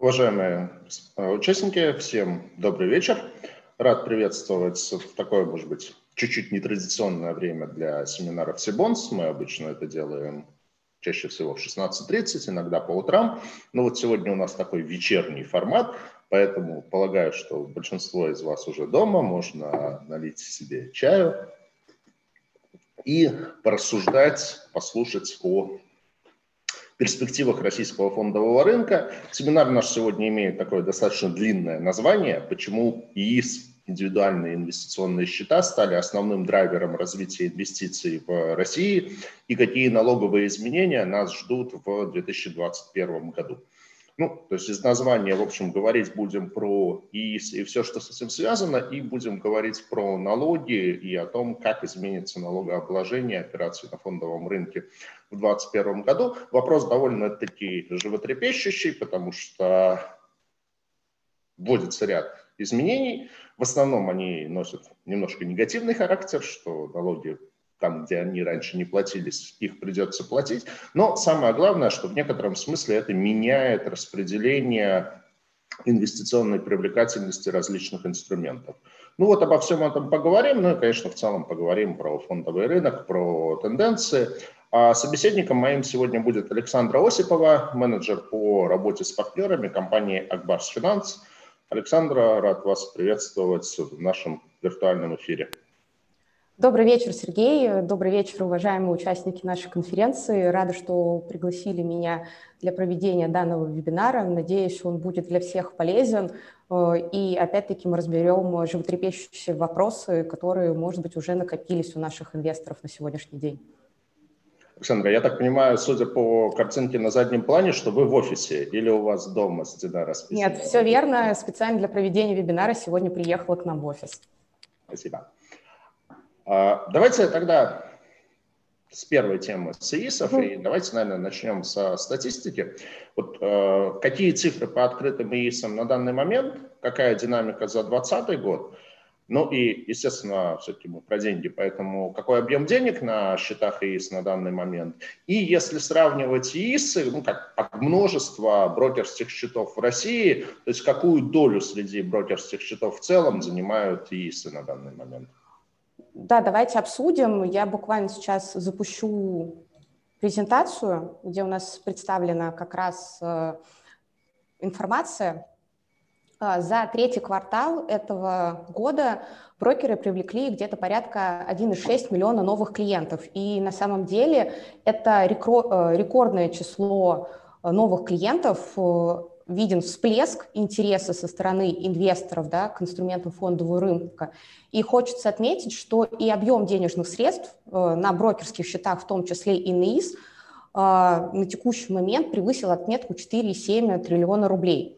Уважаемые участники, всем добрый вечер. Рад приветствовать в такое, может быть, чуть-чуть нетрадиционное время для семинаров Сибонс. Мы обычно это делаем чаще всего в 16.30, иногда по утрам. Но вот сегодня у нас такой вечерний формат, поэтому полагаю, что большинство из вас уже дома, можно налить себе чаю и порассуждать, послушать о перспективах российского фондового рынка. Семинар наш сегодня имеет такое достаточно длинное название, почему ИИС, индивидуальные инвестиционные счета, стали основным драйвером развития инвестиций в России и какие налоговые изменения нас ждут в 2021 году. Ну, то есть из названия, в общем, говорить будем про ИИС и все, что с этим связано, и будем говорить про налоги и о том, как изменится налогообложение операций на фондовом рынке в 2021 году. Вопрос довольно-таки животрепещущий, потому что вводится ряд изменений. В основном они носят немножко негативный характер, что налоги там, где они раньше не платились, их придется платить. Но самое главное, что в некотором смысле это меняет распределение инвестиционной привлекательности различных инструментов. Ну вот обо всем этом поговорим, ну и, конечно, в целом поговорим про фондовый рынок, про тенденции. А собеседником моим сегодня будет Александра Осипова, менеджер по работе с партнерами компании Акбарс Финанс. Александра, рад вас приветствовать в нашем виртуальном эфире. Добрый вечер, Сергей. Добрый вечер, уважаемые участники нашей конференции. Рада, что пригласили меня для проведения данного вебинара. Надеюсь, он будет для всех полезен. Э, и опять-таки мы разберем животрепещущие вопросы, которые, может быть, уже накопились у наших инвесторов на сегодняшний день. Александра, я так понимаю, судя по картинке на заднем плане, что вы в офисе или у вас дома стена расписана? Нет, все верно. Специально для проведения вебинара сегодня приехала к нам в офис. Спасибо. А, давайте тогда с первой темы СИИСов, и давайте, наверное, начнем со статистики. Вот э, какие цифры по открытым ИИСам на данный момент, какая динамика за 2020 год, ну и, естественно, все-таки мы про деньги, поэтому какой объем денег на счетах ИИС на данный момент. И если сравнивать ИИСы, ну как множество брокерских счетов в России, то есть какую долю среди брокерских счетов в целом занимают ИИСы на данный момент? Да, давайте обсудим. Я буквально сейчас запущу презентацию, где у нас представлена как раз э, информация. А, за третий квартал этого года брокеры привлекли где-то порядка 1,6 миллиона новых клиентов. И на самом деле это э, рекордное число э, новых клиентов виден всплеск интереса со стороны инвесторов да, к инструментам фондового рынка. И хочется отметить, что и объем денежных средств э, на брокерских счетах, в том числе и НИИС, э, на текущий момент превысил отметку 4,7 триллиона рублей.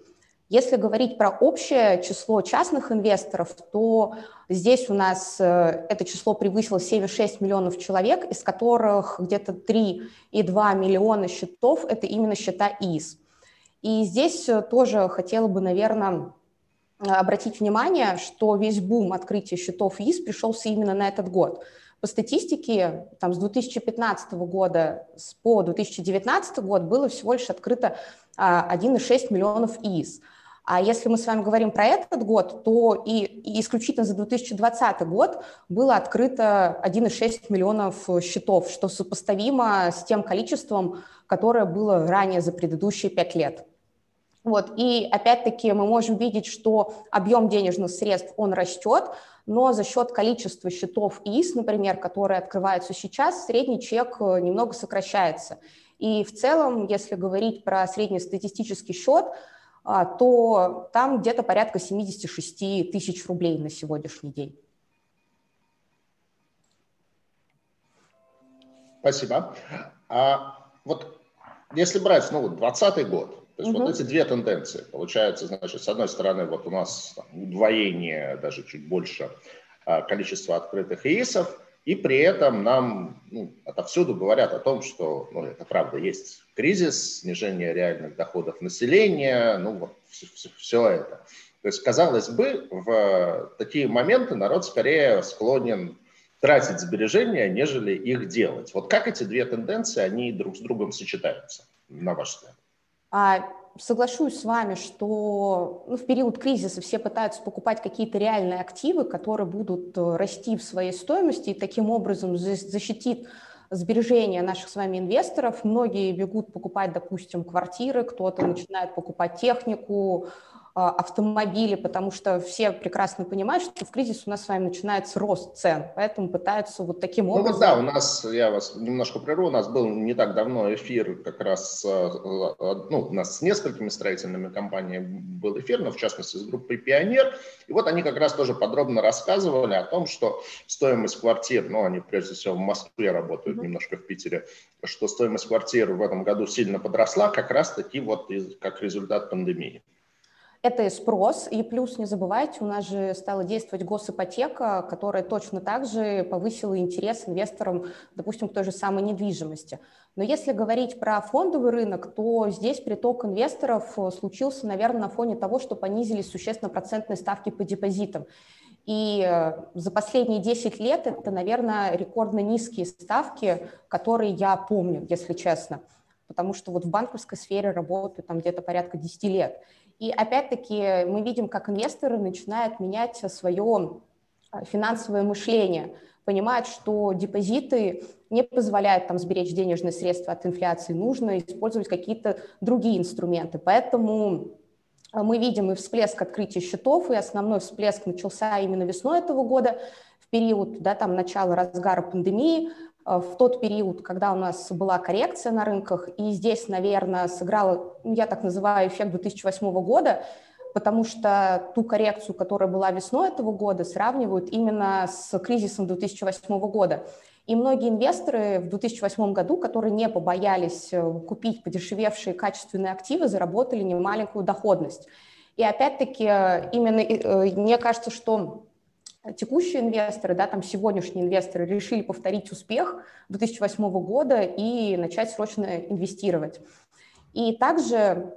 Если говорить про общее число частных инвесторов, то здесь у нас э, это число превысило 7,6 миллионов человек, из которых где-то 3,2 миллиона счетов – это именно счета ИИС. И здесь э, тоже хотела бы, наверное, обратить внимание, что весь бум открытия счетов ИИС пришелся именно на этот год. По статистике, там, с 2015 года по 2019 год было всего лишь открыто 1,6 а, миллионов ИИС. А если мы с вами говорим про этот год, то и, и исключительно за 2020 год было открыто 1,6 миллионов счетов, что сопоставимо с тем количеством, которое было ранее за предыдущие пять лет. Вот, и опять-таки мы можем видеть, что объем денежных средств, он растет, но за счет количества счетов ИИС, например, которые открываются сейчас, средний чек э, немного сокращается. И в целом, если говорить про среднестатистический счет, а, то там где-то порядка 76 тысяч рублей на сегодняшний день. Спасибо. А вот если брать, ну, 2020 год, то есть угу. вот эти две тенденции. Получается, значит, с одной стороны, вот у нас там, удвоение, даже чуть больше а, количества открытых ИИСов, и при этом нам ну, отовсюду говорят о том, что ну, это правда есть кризис, снижение реальных доходов населения, ну вот все, все, все это. То есть, казалось бы, в такие моменты народ скорее склонен тратить сбережения, нежели их делать. Вот как эти две тенденции, они друг с другом сочетаются, на ваш взгляд? А, соглашусь с вами, что ну, в период кризиса все пытаются покупать какие-то реальные активы, которые будут э, расти в своей стоимости и таким образом защитит сбережения наших с вами инвесторов. Многие бегут покупать, допустим, квартиры, кто-то начинает покупать технику, автомобили, потому что все прекрасно понимают, что в кризис у нас с вами начинается рост цен, поэтому пытаются вот таким образом... Ну вот да, у нас, я вас немножко прерву, у нас был не так давно эфир как раз, э, э, ну, у нас с несколькими строительными компаниями был эфир, но в частности с группой «Пионер», и вот они как раз тоже подробно рассказывали о том, что стоимость квартир, ну, они прежде всего в Москве работают, mm-hmm. немножко в Питере, что стоимость квартир в этом году сильно подросла как раз-таки вот из, как результат пандемии. Это и спрос, и плюс не забывайте, у нас же стала действовать госипотека, которая точно так же повысила интерес инвесторам, допустим, к той же самой недвижимости. Но если говорить про фондовый рынок, то здесь приток инвесторов случился, наверное, на фоне того, что понизились существенно процентные ставки по депозитам. И э, за последние 10 лет это, наверное, рекордно низкие ставки, которые я помню, если честно. Потому что вот в банковской сфере работаю там где-то порядка 10 лет. И опять-таки мы видим, как инвесторы начинают менять свое а, финансовое мышление, понимают, что депозиты не позволяют там сберечь денежные средства от инфляции, нужно использовать какие-то другие инструменты. Поэтому а, мы видим и всплеск открытия счетов, и основной всплеск начался именно весной этого года, в период да, там, начала разгара пандемии, в тот период, когда у нас была коррекция на рынках, и здесь, наверное, сыграл, ну, я так называю, эффект 2008 года, потому что ту коррекцию, которая была весной этого года, сравнивают именно с кризисом 2008 года. И многие инвесторы в 2008 году, которые не побоялись э, купить подешевевшие качественные активы, заработали немаленькую доходность. И опять-таки, э, именно мне кажется, что текущие инвесторы, да, там сегодняшние инвесторы решили повторить успех 2008 года и начать срочно инвестировать. И также,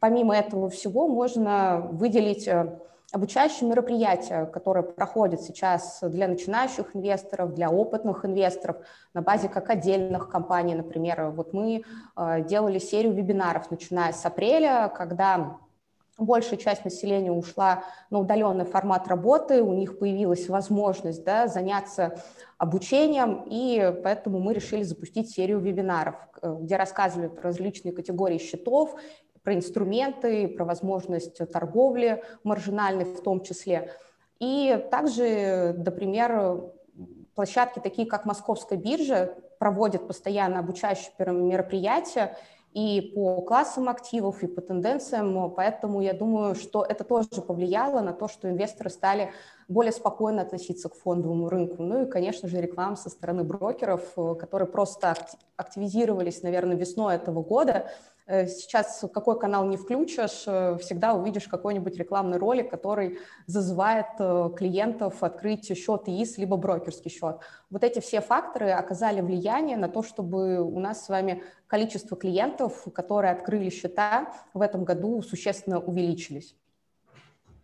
помимо этого всего, можно выделить э, обучающие мероприятия, которые проходят сейчас для начинающих инвесторов, для опытных инвесторов на базе как отдельных компаний, например. Вот мы э, делали серию вебинаров, начиная с апреля, когда большая часть населения ушла на удаленный формат работы, у них появилась возможность да, заняться обучением, и поэтому мы решили запустить серию вебинаров, э, где рассказывали про различные категории счетов, про инструменты, про возможность торговли маржинальной в том числе. И также, например, площадки такие, как Московская биржа, проводят постоянно обучающие мероприятия, и по классам активов, и по тенденциям, поэтому я думаю, что это тоже повлияло на то, что инвесторы стали более спокойно относиться к фондовому рынку. Ну и, конечно же, реклама со стороны брокеров, э, которые просто активизировались, наверное, весной этого года, сейчас какой канал не включишь, э, всегда увидишь какой-нибудь рекламный ролик, который зазывает э, клиентов открыть счет ИИС либо брокерский счет. Вот эти все факторы оказали влияние на то, чтобы у нас с вами количество клиентов, которые открыли счета в этом году, существенно увеличились.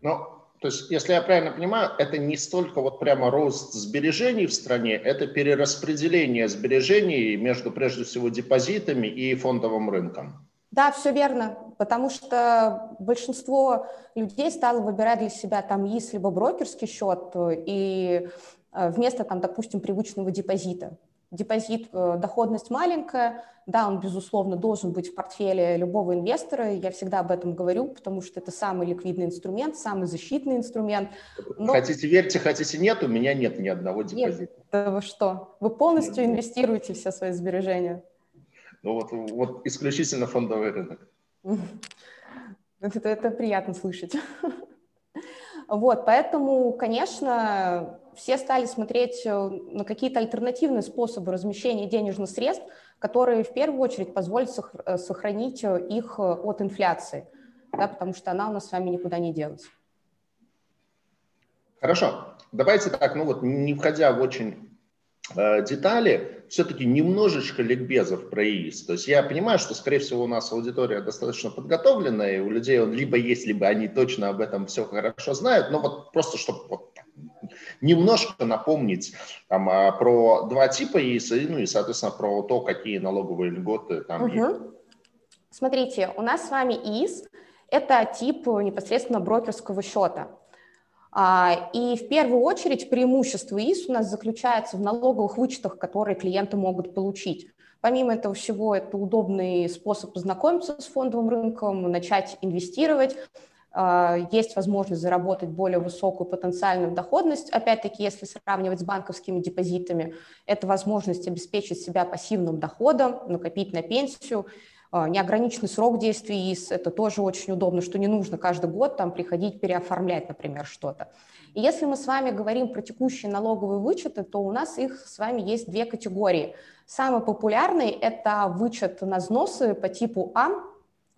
Ну, то есть, если я правильно понимаю, это не столько вот прямо рост сбережений в стране, это перераспределение сбережений между, прежде всего, депозитами и фондовым рынком. Да, все верно, потому что большинство людей стало выбирать для себя там ИС либо брокерский счет и э, вместо там, допустим, привычного депозита. Депозит, э, доходность маленькая, да, он, безусловно, должен быть в портфеле любого инвестора, я всегда об этом говорю, потому что это самый ликвидный инструмент, самый защитный инструмент. Но... Хотите верьте, хотите нет, у меня нет ни одного депозита. Нет, да вы что? Вы полностью нет. инвестируете все свои сбережения? Ну вот, вот исключительно фондовый рынок. Это, это приятно слышать. Вот, поэтому, конечно, все стали смотреть э, на какие-то альтернативные способы размещения денежных средств, которые в первую очередь позволят э, сохранить э, их от инфляции, да, потому что она у нас с вами никуда не делась. Хорошо. Давайте так, ну вот не входя в очень детали, все-таки немножечко ликбезов про ИИС. То есть я понимаю, что, скорее всего, у нас аудитория достаточно подготовленная, и у людей он либо есть, либо они точно об этом все хорошо знают, но вот просто, чтобы вот немножко напомнить там, а, про два типа ИИС, ну и, соответственно, про то, какие налоговые льготы там угу. есть. Смотрите, у нас с вами ИИС – это тип непосредственно брокерского счета. А, и в первую очередь преимущество ИИС у нас заключается в налоговых вычетах, которые клиенты могут получить. Помимо этого всего, это удобный способ познакомиться с фондовым рынком, начать инвестировать, а, есть возможность заработать более высокую потенциальную доходность. Опять-таки, если сравнивать с банковскими депозитами, это возможность обеспечить себя пассивным доходом, накопить на пенсию. А, неограниченный срок действия ИС – это тоже очень удобно, что не нужно каждый год там приходить переоформлять, например, что-то. И если мы с вами говорим про текущие налоговые вычеты, то у нас их с вами есть две категории. Самый популярный – это вычет на взносы по типу А,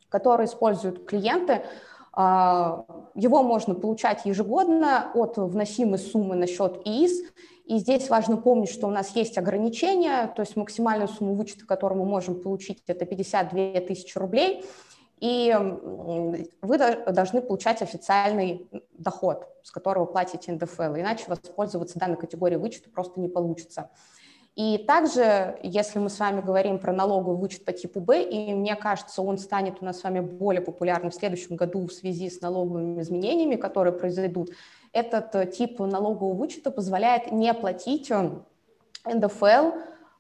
который используют клиенты – а, его можно получать ежегодно от вносимой суммы на счет ИИС. И здесь важно помнить, что у нас есть ограничения, то есть максимальную сумму вычета, которую мы можем получить, это 52 тысячи рублей. И вы должны получать официальный доход, с которого платите НДФЛ, иначе воспользоваться данной категорией вычета просто не получится. И также, если мы с вами говорим про налоговый вычет по типу Б, и мне кажется, он станет у нас с вами более популярным в следующем году в связи с налоговыми изменениями, которые произойдут, этот э, тип налогового вычета позволяет не платить э, НДФЛ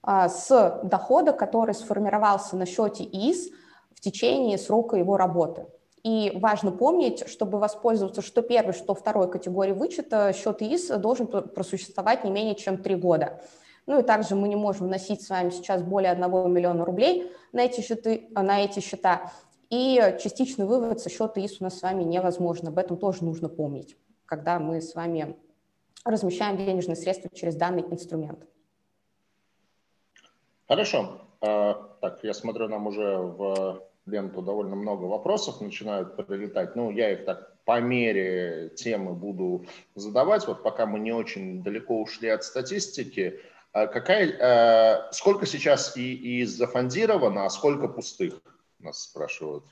а, с дохода, который сформировался на счете ИС в течение срока его работы. И важно помнить, чтобы воспользоваться что первой, что второй категорией вычета, счет ИИС должен просуществовать не менее чем три года. Ну и также мы не можем вносить с вами сейчас более 1 миллиона рублей на эти, счеты, на эти счета. И частичный вывод со счета ИС у нас с вами невозможно. Об этом тоже нужно помнить, когда мы с вами размещаем денежные средства через данный инструмент. Хорошо. А, так, я смотрю, нам уже в ленту довольно много вопросов начинают прилетать. Ну, я их так по мере темы буду задавать. Вот пока мы не очень далеко ушли от статистики, а какая, э, сколько сейчас и, и зафондировано, а сколько пустых, нас спрашивают?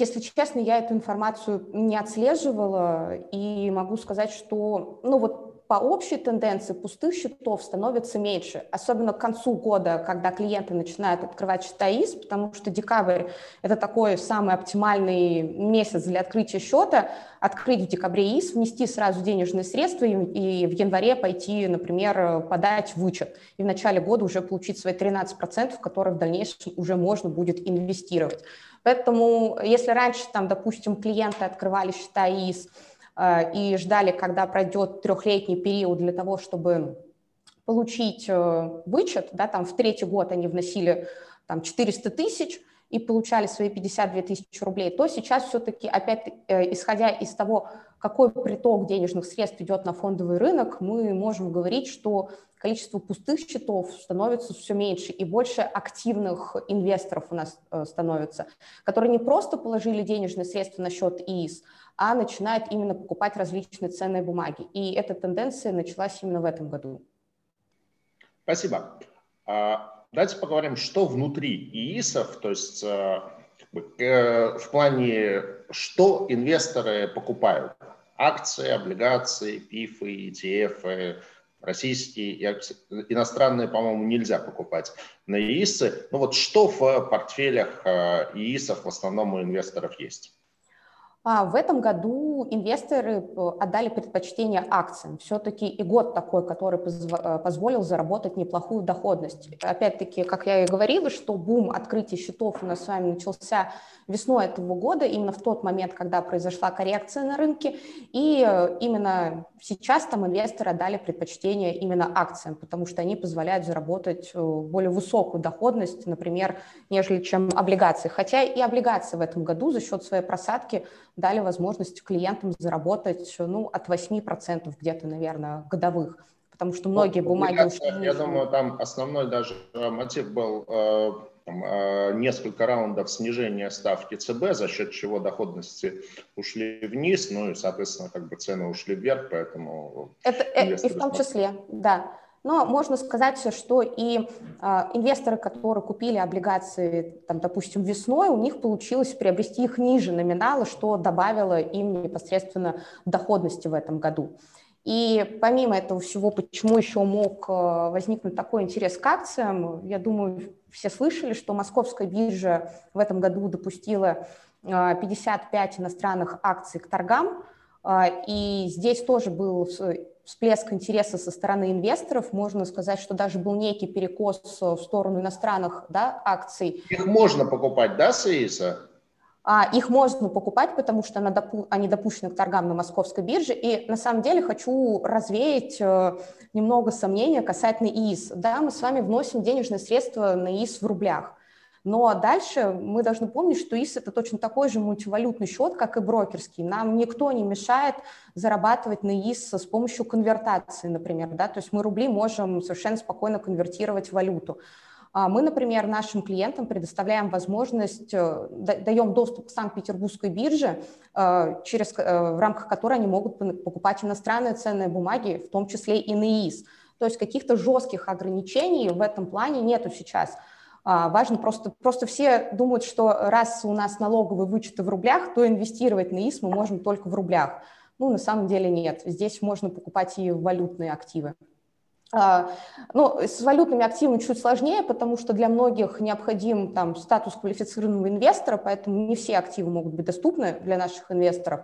Если честно, я эту информацию не отслеживала и могу сказать, что, ну вот по общей тенденции пустых счетов становится меньше, особенно к концу года, когда клиенты начинают открывать счета ИС, потому что декабрь – это такой самый оптимальный месяц для открытия счета, открыть в декабре ИС, внести сразу денежные средства и, и в январе пойти, например, подать вычет, и в начале года уже получить свои 13%, которые в дальнейшем уже можно будет инвестировать. Поэтому если раньше, там, допустим, клиенты открывали счета ИС – и ждали, когда пройдет трехлетний период для того, чтобы получить э, вычет, да, там в третий год они вносили там 400 тысяч и получали свои 52 тысячи рублей, то сейчас все-таки опять, э, исходя из того, какой приток денежных средств идет на фондовый рынок, мы можем говорить, что количество пустых счетов становится все меньше, и больше активных инвесторов у нас становится, которые не просто положили денежные средства на счет ИИС, а начинают именно покупать различные ценные бумаги. И эта тенденция началась именно в этом году. Спасибо. А, давайте поговорим, что внутри ИИСов, то есть э, э, в плане, что инвесторы покупают. Акции, облигации, ПИФы, ETF, российские, иностранные, по-моему, нельзя покупать на ИИСы. Ну вот что в портфелях э, ИИСов в основном у инвесторов есть? А в этом году инвесторы э, отдали предпочтение акциям. Все-таки и год такой, который э, позволил заработать неплохую доходность. Опять-таки, как я и говорила, что бум открытия счетов у нас с вами начался весной этого года, именно в тот момент, когда произошла коррекция на рынке. И э, именно сейчас там инвесторы отдали предпочтение именно акциям, потому что они позволяют заработать более высокую доходность, например, нежели чем облигации. Хотя и облигации в этом году за счет своей просадки дали возможность клиентам заработать ну, от 8% где-то, наверное, годовых, потому что многие ну, бумаги ушли. Я думаю, там основной даже э, мотив был э, там, э, несколько раундов снижения ставки ЦБ, за счет чего доходности ушли вниз, ну и, соответственно, как бы цены ушли вверх, поэтому... Это, и в том числе, да. Но можно сказать, что и э, инвесторы, которые купили облигации, там, допустим, весной, у них получилось приобрести их ниже номинала, что добавило им непосредственно доходности в этом году. И помимо этого всего, почему еще мог э, возникнуть такой интерес к акциям, я думаю, все слышали, что московская биржа в этом году допустила 55 иностранных акций к торгам, и здесь тоже был всплеск интереса со стороны инвесторов. Можно сказать, что даже был некий перекос в сторону иностранных да, акций. Их можно покупать, да, Саиса? А, их можно покупать, потому что они допущены к торгам на московской бирже. И на самом деле хочу развеять э, немного сомнения касательно ИИС. Да, мы с вами вносим денежные средства на ИИС в рублях. Но дальше мы должны помнить, что ИС – это точно такой же мультивалютный счет, как и брокерский. Нам никто не мешает зарабатывать на ИС с помощью конвертации, например. Да? То есть мы рубли можем совершенно спокойно конвертировать в валюту. А мы, например, нашим клиентам предоставляем возможность, э, даем доступ к Санкт-Петербургской бирже, э, через, э, в рамках которой они могут покупать иностранные ценные бумаги, в том числе и на ИИС. То есть каких-то жестких ограничений в этом плане нету сейчас. А, важно просто, просто все думают, что раз у нас налоговые вычеты в рублях, то инвестировать на ИС мы можем только в рублях. Ну, на самом деле нет. Здесь можно покупать и валютные активы. А, ну, с валютными активами чуть сложнее, потому что для многих необходим там, статус квалифицированного инвестора, поэтому не все активы могут быть доступны для наших инвесторов.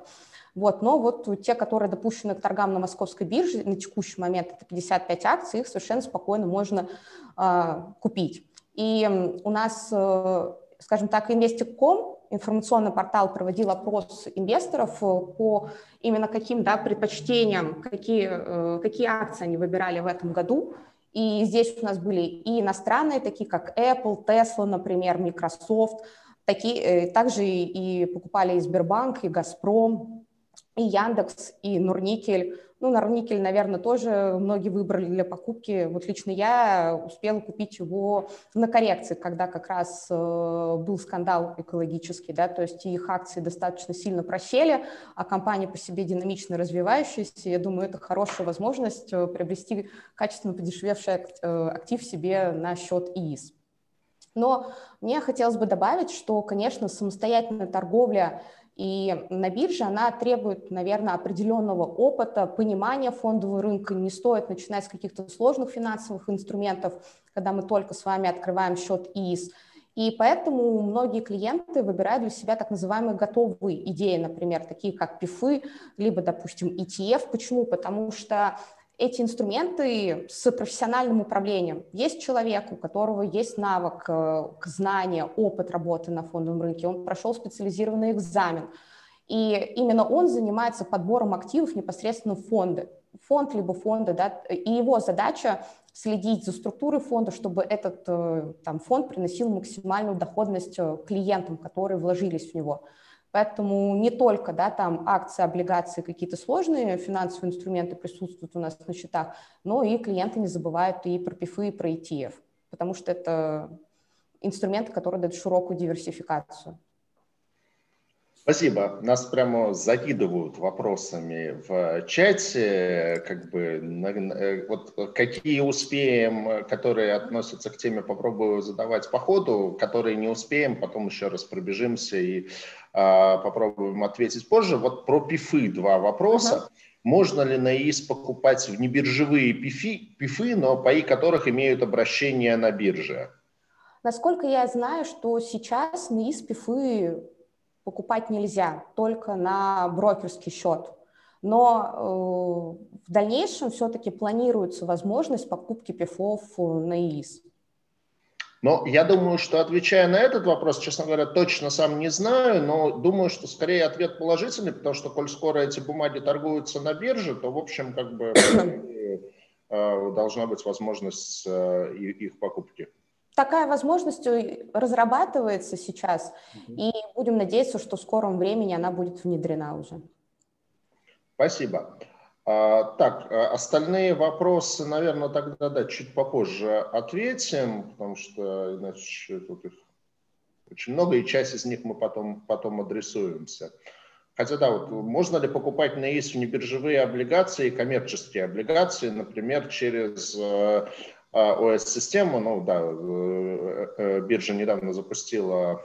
Вот, но вот те, которые допущены к торгам на московской бирже, на текущий момент это 55 акций, их совершенно спокойно можно э, купить. И у нас, э, скажем так, Investic.com информационный портал проводил опрос инвесторов э, по именно каким да, предпочтениям, какие, э, какие акции они выбирали в этом году. И здесь у нас были и иностранные, такие как Apple, Tesla, например, Microsoft, такие, также и покупали и Сбербанк, и Газпром, и Яндекс, и Нурникель. Ну, Норникель, наверное, тоже многие выбрали для покупки. Вот лично я успела купить его на коррекции, когда как раз э, был скандал экологический, да, то есть их акции достаточно сильно просели, а компания по себе динамично развивающаяся. Я думаю, это хорошая возможность э, приобрести качественно подешевевший э, актив себе на счет ИИС. Но мне хотелось бы добавить, что, конечно, самостоятельная торговля и на бирже она требует, наверное, определенного опыта, понимания фондового рынка. Не стоит начинать с каких-то сложных финансовых инструментов, когда мы только с вами открываем счет ИИС. И поэтому многие клиенты выбирают для себя так называемые готовые идеи, например, такие как пифы, либо, допустим, ETF. Почему? Потому что эти инструменты с профессиональным управлением. Есть человек, у которого есть навык, э, знания, опыт работы на фондовом рынке, он прошел специализированный экзамен, и именно он занимается подбором активов непосредственно в фонды. Фонд либо фонды, да, и его задача следить за структурой фонда, чтобы этот э, там, фонд приносил максимальную доходность э, клиентам, которые вложились в него. Поэтому не только да, там акции, облигации, какие-то сложные финансовые инструменты присутствуют у нас на счетах, но и клиенты не забывают и про ПИФы, и про ETF, потому что это инструменты, которые дают широкую диверсификацию. Спасибо. Нас прямо закидывают вопросами в чате. Как бы, э, вот какие успеем, которые относятся к теме, попробую задавать по ходу. Которые не успеем, потом еще раз пробежимся и а, попробуем ответить позже. Вот про пифы два вопроса. uh Можно ли на ИИС покупать внебиржевые пифи, пифы, но паи которых имеют обращение на бирже? Насколько я знаю, что сейчас на ИИС пифы покупать нельзя, только на брокерский счет. Но э, в дальнейшем все-таки планируется возможность покупки ПИФов на ИИС. Но я думаю, что отвечая на этот вопрос, честно говоря, точно сам не знаю, но думаю, что скорее ответ положительный, потому что, коль скоро эти бумаги торгуются на бирже, то, в общем, как бы э, должна быть возможность э, их покупки такая возможность разрабатывается сейчас, угу. и будем надеяться, что в скором времени она будет внедрена уже. Спасибо. А, так, а остальные вопросы, наверное, тогда да, чуть попозже ответим, потому что иначе тут их очень много, и часть из них мы потом, потом адресуемся. Хотя да, вот можно ли покупать на ИС небиржевые облигации, коммерческие облигации, например, через э, ОС-систему. Ну да, э, э, биржа недавно запустила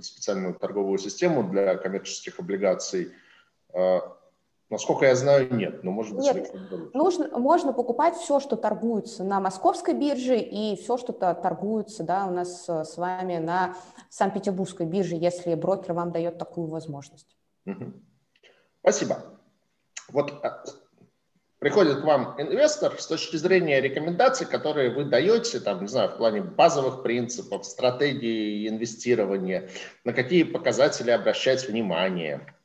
специальную торговую систему для коммерческих облигаций. Насколько я знаю, нет. Но может быть, нет. Нужно, можно покупать все, что торгуется на московской бирже и все, что торгуется да, у нас с вами на Санкт-Петербургской бирже, если брокер вам дает такую возможность. Угу. Спасибо. Вот приходит к вам инвестор с точки зрения рекомендаций, которые вы даете, там, не знаю, в плане базовых принципов, стратегии инвестирования, на какие показатели обращать внимание –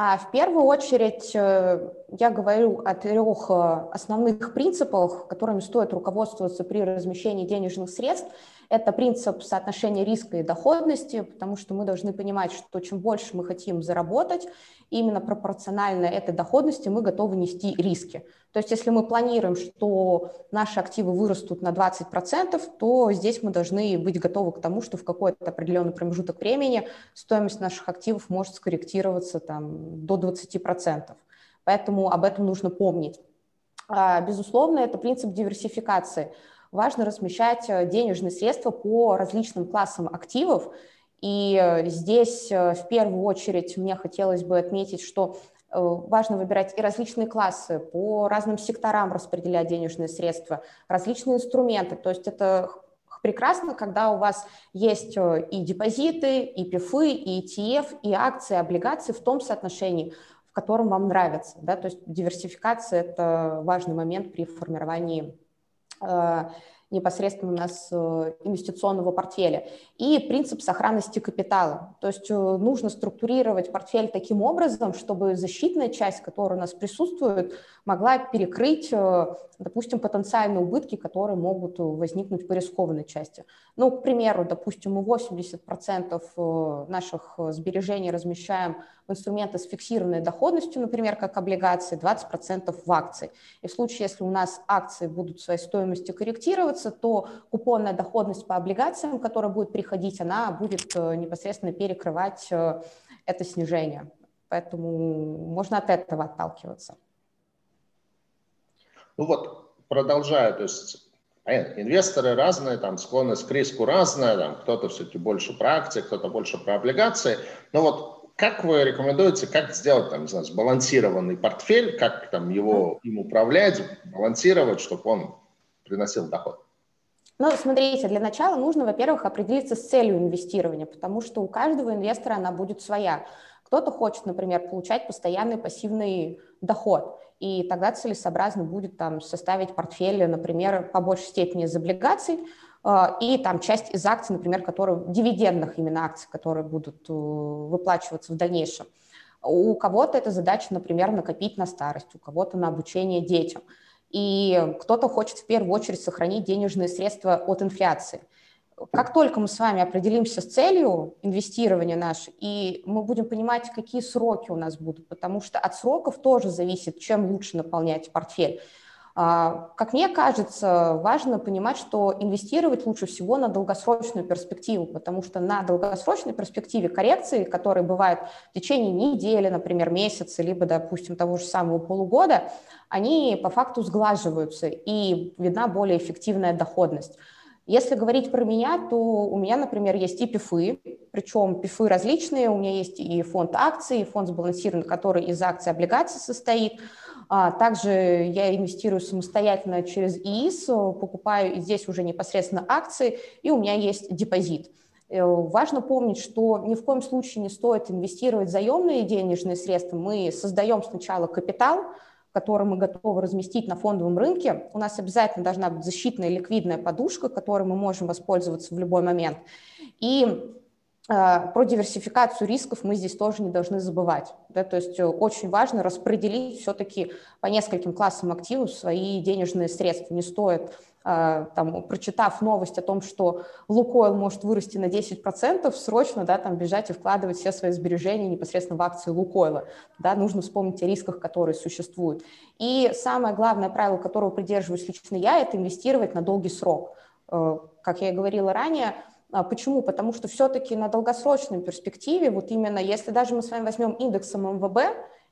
а в первую очередь э, я говорю о трех э, основных принципах, которыми стоит руководствоваться при размещении денежных средств. Это принцип соотношения риска и доходности, потому что мы должны понимать, что чем больше мы хотим заработать, именно пропорционально этой доходности мы готовы нести риски. То есть если мы планируем, что наши активы вырастут на 20%, то здесь мы должны быть готовы к тому, что в какой-то определенный промежуток времени стоимость наших активов может скорректироваться там, до 20%. Поэтому об этом нужно помнить. А, безусловно, это принцип диверсификации. Важно размещать э, денежные средства по различным классам активов, и э, здесь э, в первую очередь мне хотелось бы отметить, что важно выбирать и различные классы, по разным секторам распределять денежные средства, различные инструменты. То есть это прекрасно, когда у вас есть и депозиты, и ПИФы, и ETF, и акции, облигации в том соотношении, в котором вам нравится. Да? То есть диверсификация – это важный момент при формировании 呃 непосредственно у нас э, инвестиционного портфеля. И принцип сохранности капитала. То есть э, нужно структурировать портфель таким образом, чтобы защитная часть, которая у нас присутствует, могла перекрыть, э, допустим, потенциальные убытки, которые могут возникнуть по рискованной части. Ну, к примеру, допустим, мы 80% наших сбережений размещаем в инструменты с фиксированной доходностью, например, как облигации, 20% в акции. И в случае, если у нас акции будут своей стоимостью корректироваться, то купонная доходность по облигациям, которая будет приходить, она будет э, непосредственно перекрывать э, это снижение. Поэтому можно от этого отталкиваться. Ну вот, продолжая, то есть Понятно, инвесторы разные, там склонность к риску разная, там кто-то все-таки больше про акции, кто-то больше про облигации. Но вот как вы рекомендуете, как сделать там, не знаю, сбалансированный портфель, как там его им управлять, балансировать, чтобы он приносил доход? Ну, смотрите, для начала нужно, во-первых, определиться с целью инвестирования, потому что у каждого инвестора она будет своя. Кто-то хочет, например, получать постоянный пассивный доход, и тогда целесообразно будет там составить портфель, например, по большей степени из облигаций, а, и там часть из акций, например, которые, дивидендных именно акций, которые будут э, выплачиваться в дальнейшем. У кого-то эта задача, например, накопить на старость, у кого-то на обучение детям. И кто-то хочет в первую очередь сохранить денежные средства от инфляции. Как только мы с вами определимся с целью инвестирования наш, и мы будем понимать, какие сроки у нас будут, потому что от сроков тоже зависит, чем лучше наполнять портфель. А, как мне кажется, важно понимать, что инвестировать лучше всего на долгосрочную перспективу, потому что на долгосрочной перспективе коррекции, которые бывают в течение недели, например, месяца, либо, допустим, того же самого полугода, они по факту сглаживаются и видна более эффективная доходность. Если говорить про меня, то у меня, например, есть и пифы, причем пифы различные. У меня есть и фонд акций, и фонд сбалансированный, который из акций и облигаций состоит – также я инвестирую самостоятельно через ИИС, покупаю здесь уже непосредственно акции, и у меня есть депозит. Э, важно помнить, что ни в коем случае не стоит инвестировать заемные денежные средства. Мы создаем сначала капитал, который мы готовы разместить на фондовом рынке. У нас обязательно должна быть защитная ликвидная подушка, которой мы можем воспользоваться в любой момент. И а, про диверсификацию рисков мы здесь тоже не должны забывать. Да? То есть э, очень важно распределить все-таки по нескольким классам активов свои денежные средства. Не стоит, а, там, прочитав новость о том, что Лукойл может вырасти на 10%, срочно да, там, бежать и вкладывать все свои сбережения непосредственно в акции Лукойла. Да? Нужно вспомнить о рисках, которые существуют. И самое главное правило, которого придерживаюсь лично я, это инвестировать на долгий срок. Э, как я и говорила ранее, а почему? Потому что все-таки на долгосрочной перспективе, вот именно если даже мы с вами возьмем индекс МВБ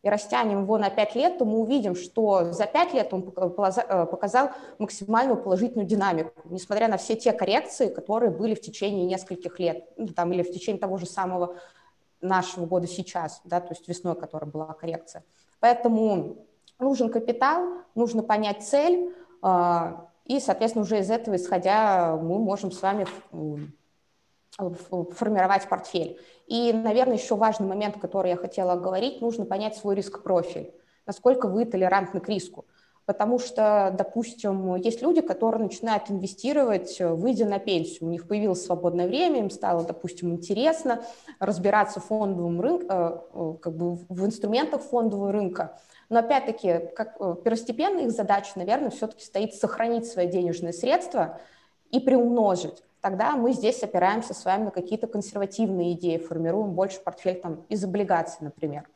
и растянем его на 5 лет, то мы увидим, что за 5 лет он э, показал максимальную положительную динамику, несмотря на все те коррекции, которые были в течение нескольких лет, ну, там, или в течение того же самого нашего года сейчас, да, то есть весной, которая была коррекция. Поэтому нужен капитал, нужно понять цель, а, и, соответственно, уже из этого исходя мы можем с вами формировать портфель. И, наверное, еще важный момент, который я хотела говорить, нужно понять свой риск-профиль, насколько вы толерантны к риску. Потому что, допустим, есть люди, которые начинают инвестировать, выйдя на пенсию. У них появилось свободное время, им стало, допустим, интересно разбираться в фондовом рынке, э, э, как бы в инструментах фондового рынка. Но опять-таки, как э, первостепенная их задача, наверное, все-таки стоит сохранить свои денежные средства и приумножить. Тогда мы здесь опираемся с вами на какие-то консервативные идеи, формируем больше портфель там, из облигаций, например.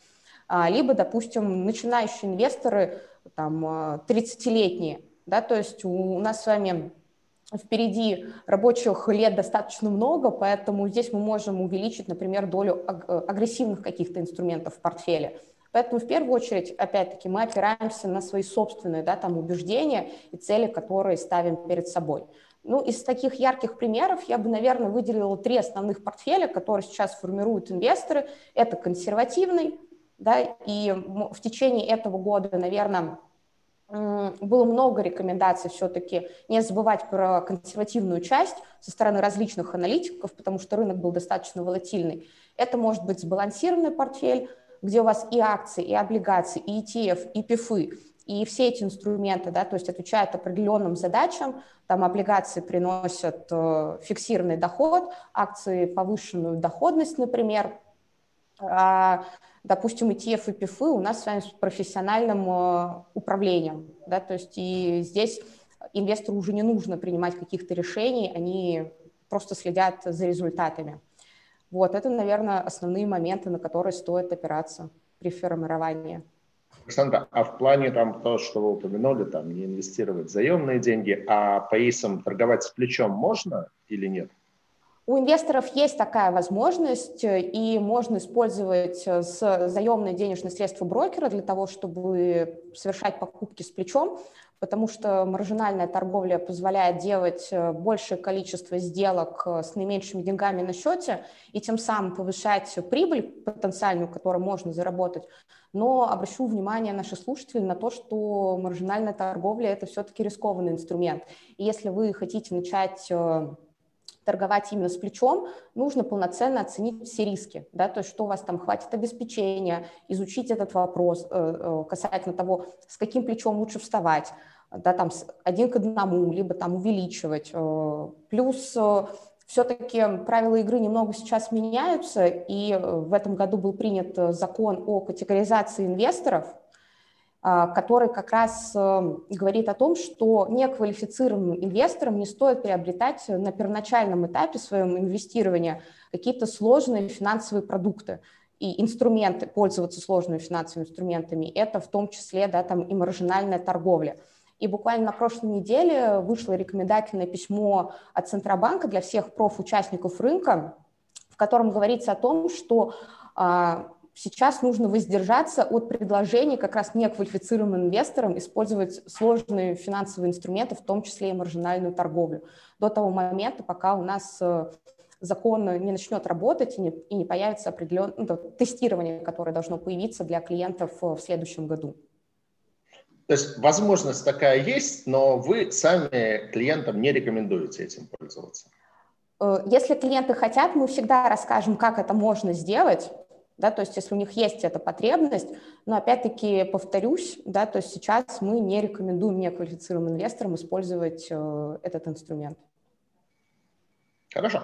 А, либо, допустим, начинающие инвесторы, там, 30-летние, а, да, то есть у нас с вами впереди рабочих лет достаточно много, поэтому здесь мы можем увеличить, например, долю агрессивных каких-то инструментов в портфеле. Поэтому в первую очередь, опять-таки, мы опираемся на свои собственные да, там, убеждения и цели, которые ставим перед собой. Ну, из таких ярких примеров я бы, наверное, выделила три основных портфеля, которые сейчас формируют инвесторы. Это консервативный, да, и в течение этого года, наверное, было много рекомендаций все-таки не забывать про консервативную часть со стороны различных аналитиков, потому что рынок был достаточно волатильный. Это может быть сбалансированный портфель, где у вас и акции, и облигации, и ETF, и ПИФы, и все эти инструменты, да, то есть отвечают определенным задачам, там облигации приносят э, фиксированный доход, акции повышенную доходность, например, а, допустим, ETF и ПИФы у нас с вами с профессиональным э, управлением, да, то есть и здесь инвестору уже не нужно принимать каких-то решений, они просто следят за результатами. Вот, это, наверное, основные моменты, на которые стоит опираться при формировании. Александр, а в плане там то, что вы упомянули, там не инвестировать заемные деньги, а по ИСам торговать с плечом можно или нет? У инвесторов есть такая возможность, и можно использовать заемные денежные средства брокера для того, чтобы совершать покупки с плечом потому что маржинальная торговля позволяет делать э, большее количество сделок э, с наименьшими деньгами на счете и тем самым повышать прибыль потенциальную, которую можно заработать. Но обращу внимание наших слушателей на то, что маржинальная торговля – это все-таки рискованный инструмент. И если вы хотите начать э, торговать именно с плечом, нужно полноценно оценить все риски, да, то есть что у вас там хватит обеспечения, изучить этот вопрос э, э, касательно того, с каким плечом лучше вставать, да, там один к одному, либо там увеличивать. Э, плюс все-таки правила игры немного сейчас меняются, и в этом году был принят закон о категоризации инвесторов, который как раз эм, говорит о том, что неквалифицированным инвесторам не стоит приобретать на первоначальном этапе своего инвестирования какие-то сложные финансовые продукты и инструменты, пользоваться сложными финансовыми инструментами. Это в том числе да, там, и маржинальная торговля. И буквально на прошлой неделе вышло рекомендательное письмо от Центробанка для всех профучастников рынка, в котором говорится о том, что а, сейчас нужно воздержаться от предложений как раз неквалифицированным инвесторам использовать сложные финансовые инструменты, в том числе и маржинальную торговлю, до того момента, пока у нас э, закон не начнет работать и не, и не появится определенное ну, тестирование, которое должно появиться для клиентов э, в следующем году. То есть возможность такая есть, но вы сами клиентам не рекомендуете этим пользоваться? Э, если клиенты хотят, мы всегда расскажем, как это можно сделать да, то есть если у них есть эта потребность, но опять-таки повторюсь, да, то есть сейчас мы не рекомендуем неквалифицированным инвесторам использовать э, этот инструмент. Хорошо.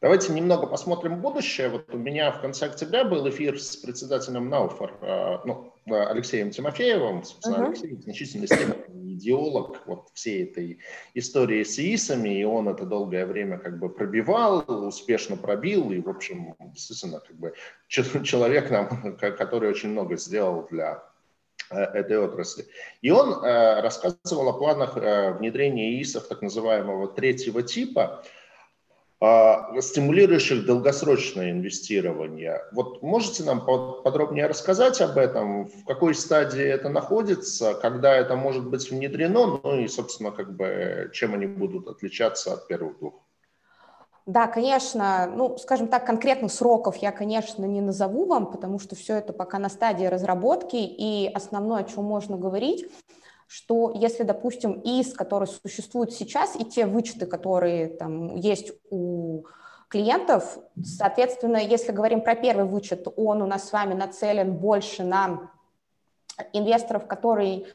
Давайте немного посмотрим будущее. Вот у меня в конце октября был эфир с председателем Науфор, э, ну, э, Алексеем Тимофеевым. Собственно, uh-huh. Алексей в значительной степени идеолог вот всей этой истории с ИИСами, и он это долгое время как бы пробивал, успешно пробил, и, в общем, действительно, как бы человек, нам, который очень много сделал для э, этой отрасли. И он э, рассказывал о планах э, внедрения ИИСов так называемого третьего типа – стимулирующих долгосрочное инвестирование. Вот можете нам подробнее рассказать об этом, в какой стадии это находится, когда это может быть внедрено, ну и, собственно, как бы, чем они будут отличаться от первых двух? Да, конечно, ну, скажем так, конкретных сроков я, конечно, не назову вам, потому что все это пока на стадии разработки, и основное, о чем можно говорить, что если, допустим, ИС, который существует сейчас, и те вычеты, которые там есть у клиентов, соответственно, если говорим про первый вычет, он у нас с вами нацелен больше на инвесторов, которые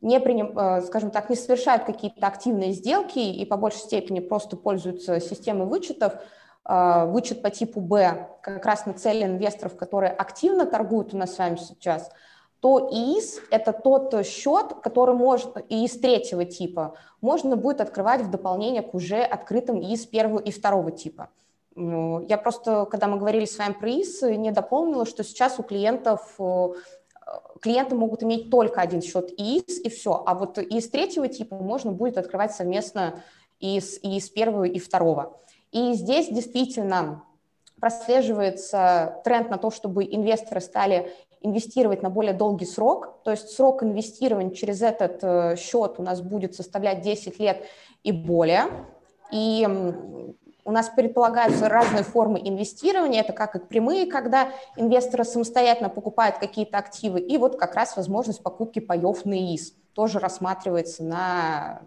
не приним, э, скажем так, не совершают какие-то активные сделки и по большей степени просто пользуются системой вычетов, э, вычет по типу Б как раз нацелен инвесторов, которые активно торгуют у нас с вами сейчас, то ИИС – это тот счет, который может, ИИС третьего типа, можно будет открывать в дополнение к уже открытым ИИС первого и второго типа. Ну, я просто, когда мы говорили с вами про ИИС, не дополнила, что сейчас у клиентов э, клиенты могут иметь только один счет ИИС, и все. А вот из третьего типа можно будет открывать совместно из, из первого и второго. И здесь действительно прослеживается тренд на то, чтобы инвесторы стали инвестировать на более долгий срок, то есть срок инвестирования через этот э, счет у нас будет составлять 10 лет и более. И у нас предполагаются разные формы инвестирования. Это как и прямые, когда инвесторы самостоятельно покупают какие-то активы, и вот как раз возможность покупки паев на ИИС тоже рассматривается на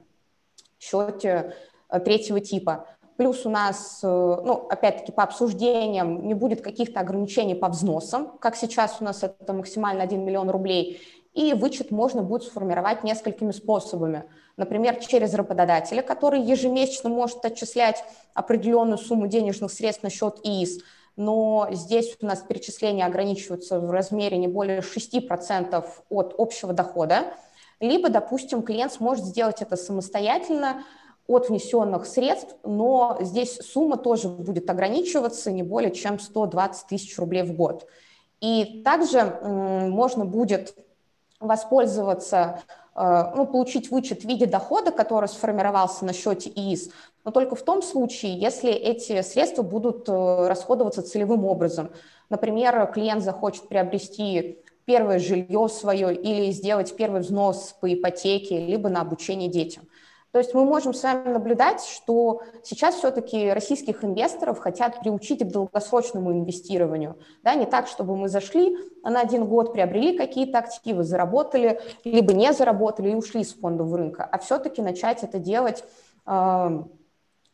счете э, третьего типа. Плюс у нас, э, ну, опять-таки, по обсуждениям не будет каких-то ограничений по взносам, как сейчас у нас это максимально 1 миллион рублей, и вычет можно будет сформировать несколькими способами – например, через работодателя, который ежемесячно может отчислять определенную сумму денежных средств на счет ИИС, но здесь у нас перечисления ограничиваются в размере не более 6% от общего дохода, либо, допустим, клиент сможет сделать это самостоятельно от внесенных средств, но здесь сумма тоже будет ограничиваться не более чем 120 тысяч рублей в год. И также можно будет воспользоваться Э, ну, получить вычет в виде дохода, который сформировался на счете ИИС, но только в том случае, если эти средства будут э, расходоваться целевым образом. Например, клиент захочет приобрести первое жилье свое или сделать первый взнос по ипотеке, либо на обучение детям. То есть мы можем с вами наблюдать, что сейчас все-таки российских инвесторов хотят приучить к долгосрочному инвестированию. Да, не так, чтобы мы зашли на один год, приобрели какие-то активы, заработали, либо не заработали и ушли с фондов рынка, а все-таки начать это делать э,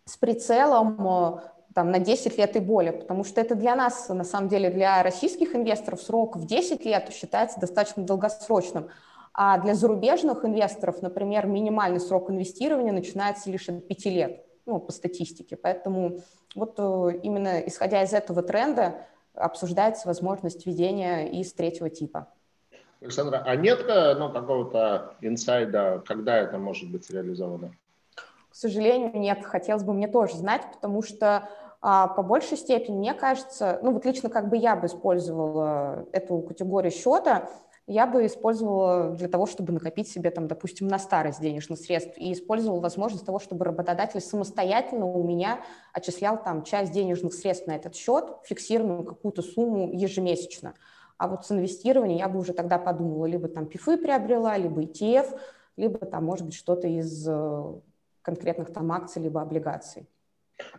с прицелом э, там, на 10 лет и более, потому что это для нас, на самом деле, для российских инвесторов срок в 10 лет считается достаточно долгосрочным. А для зарубежных инвесторов, например, минимальный срок инвестирования начинается лишь от 5 лет, ну, по статистике. Поэтому вот э, именно исходя из этого тренда обсуждается возможность введения из третьего типа. Александра, а нет э, ну, какого-то инсайда, когда это может быть реализовано? К сожалению, нет. Хотелось бы мне тоже знать, потому что а, по большей степени, мне кажется, ну вот лично как бы я бы использовала эту категорию счета, я бы использовала для того, чтобы накопить себе, там, допустим, на старость денежных средств, и использовала возможность того, чтобы работодатель самостоятельно у меня отчислял там часть денежных средств на этот счет, фиксированную какую-то сумму ежемесячно. А вот с инвестированием я бы уже тогда подумала, либо там ПИФы приобрела, либо ETF, либо там, может быть, что-то из э, конкретных там акций, либо облигаций.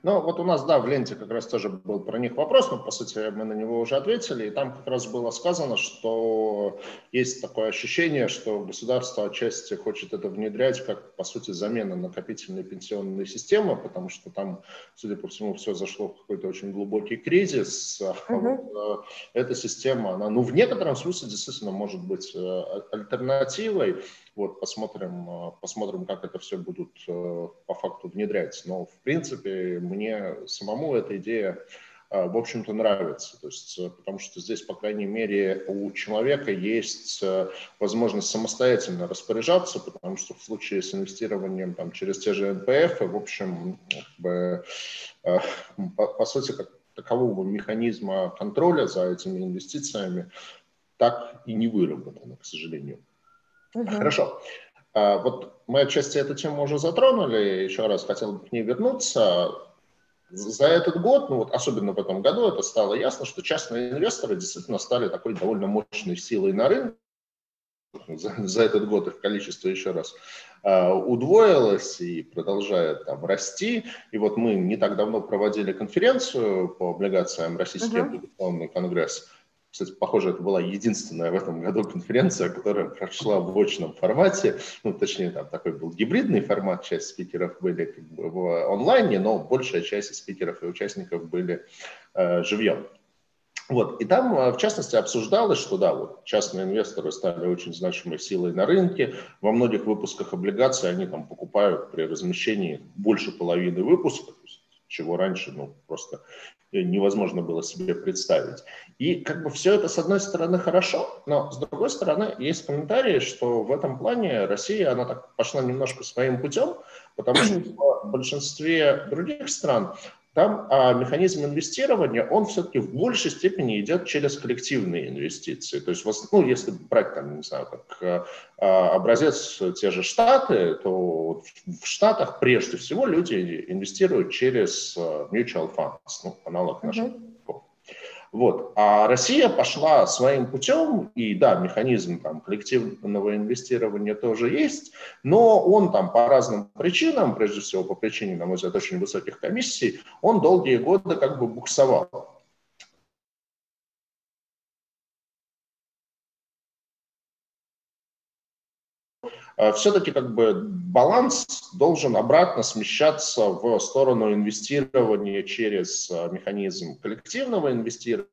Ну, вот у нас, да, в ленте как раз тоже был про них вопрос, но, по сути, мы на него уже ответили, и там как раз было сказано, что есть такое ощущение, что государство отчасти хочет это внедрять как, по сути, замена накопительной пенсионной системы, потому что там, судя по всему, все зашло в какой-то очень глубокий кризис. Uh-huh. эта система, она, ну, в некотором смысле действительно может быть э, альтернативой, вот, посмотрим, э, посмотрим, как это все будут э, по факту внедрять. Но, в принципе, мне самому эта идея э, в общем-то, нравится. То есть, потому что здесь, по крайней мере, у человека есть возможность самостоятельно распоряжаться, потому что в случае с инвестированием там, через те же НПФ, в общем, как бы, по, по сути, как такового механизма контроля за этими инвестициями так и не выработано, к сожалению. Угу. Хорошо. А, вот мы отчасти эту тему уже затронули, еще раз хотел бы к ней вернуться. За этот год, ну вот особенно в этом году, это стало ясно, что частные инвесторы действительно стали такой довольно мощной силой на рынке. за, за этот год их количество еще раз э, удвоилось и продолжает там расти. И вот мы не так давно проводили конференцию по облигациям Российский uh-huh. облигационный конгресс. Кстати, похоже, это была единственная в этом году конференция, которая прошла в очном формате. Ну, точнее, там такой был гибридный формат. Часть спикеров были как бы в онлайне, но большая часть спикеров и участников были э, живьем. Вот. И там, э, в частности, обсуждалось, что да, вот частные инвесторы стали очень значимой силой на рынке. Во многих выпусках облигаций они там покупают при размещении больше половины выпуска, чего раньше ну, просто невозможно было себе представить. И как бы все это, с одной стороны, хорошо, но с другой стороны, есть комментарии, что в этом плане Россия, она так пошла немножко своим путем, потому что в большинстве других стран там а, механизм инвестирования, он все-таки в большей степени идет через коллективные инвестиции. То есть, ну, если брать, там, не знаю, как а, а, образец те же Штаты, то в Штатах прежде всего люди инвестируют через а, mutual funds, ну, аналог наших uh-huh. Вот. А Россия пошла своим путем, и да, механизм там, коллективного инвестирования тоже есть, но он там по разным причинам, прежде всего по причине, на мой взгляд, очень высоких комиссий, он долгие годы как бы буксовал. Все-таки как бы баланс должен обратно смещаться в сторону инвестирования через а, механизм коллективного инвестирования,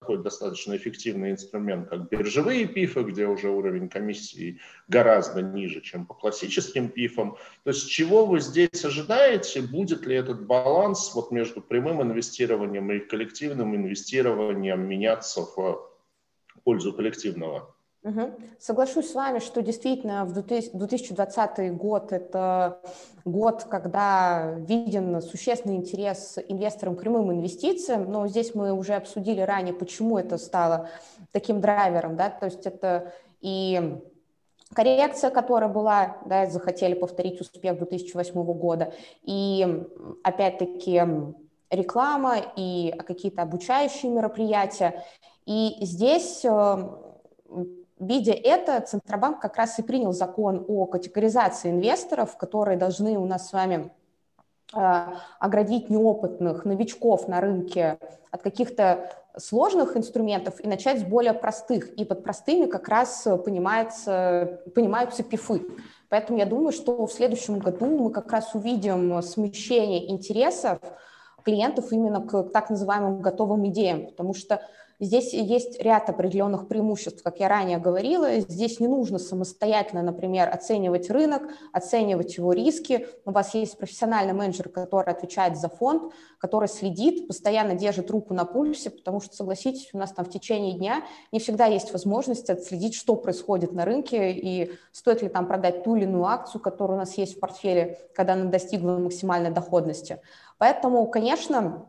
такой достаточно эффективный инструмент, как биржевые пифы, где уже уровень комиссии гораздо ниже, чем по классическим пифам. То есть чего вы здесь ожидаете? Будет ли этот баланс вот между прямым инвестированием и коллективным инвестированием меняться в пользу коллективного? Угу. Соглашусь с вами, что действительно в 2020 год это год, когда виден существенный интерес инвесторам к прямым инвестициям, но здесь мы уже обсудили ранее, почему это стало таким драйвером, да, то есть это и коррекция, которая была, да, захотели повторить успех 2008 года, и опять-таки реклама и какие-то обучающие мероприятия, и здесь э, Видя это, Центробанк как раз и принял закон о категоризации инвесторов, которые должны у нас с вами а, оградить неопытных новичков на рынке от каких-то сложных инструментов и начать с более простых. И под простыми как раз понимается, понимаются пифы. Поэтому я думаю, что в следующем году мы как раз увидим смещение интересов клиентов именно к так называемым готовым идеям, потому что Здесь есть ряд определенных преимуществ, как я ранее говорила. Здесь не нужно самостоятельно, например, оценивать рынок, оценивать его риски. У вас есть профессиональный менеджер, который отвечает за фонд, который следит, постоянно держит руку на пульсе, потому что, согласитесь, у нас там в течение дня не всегда есть возможность отследить, что происходит на рынке и стоит ли там продать ту или иную акцию, которая у нас есть в портфеле, когда она достигла максимальной доходности. Поэтому, конечно,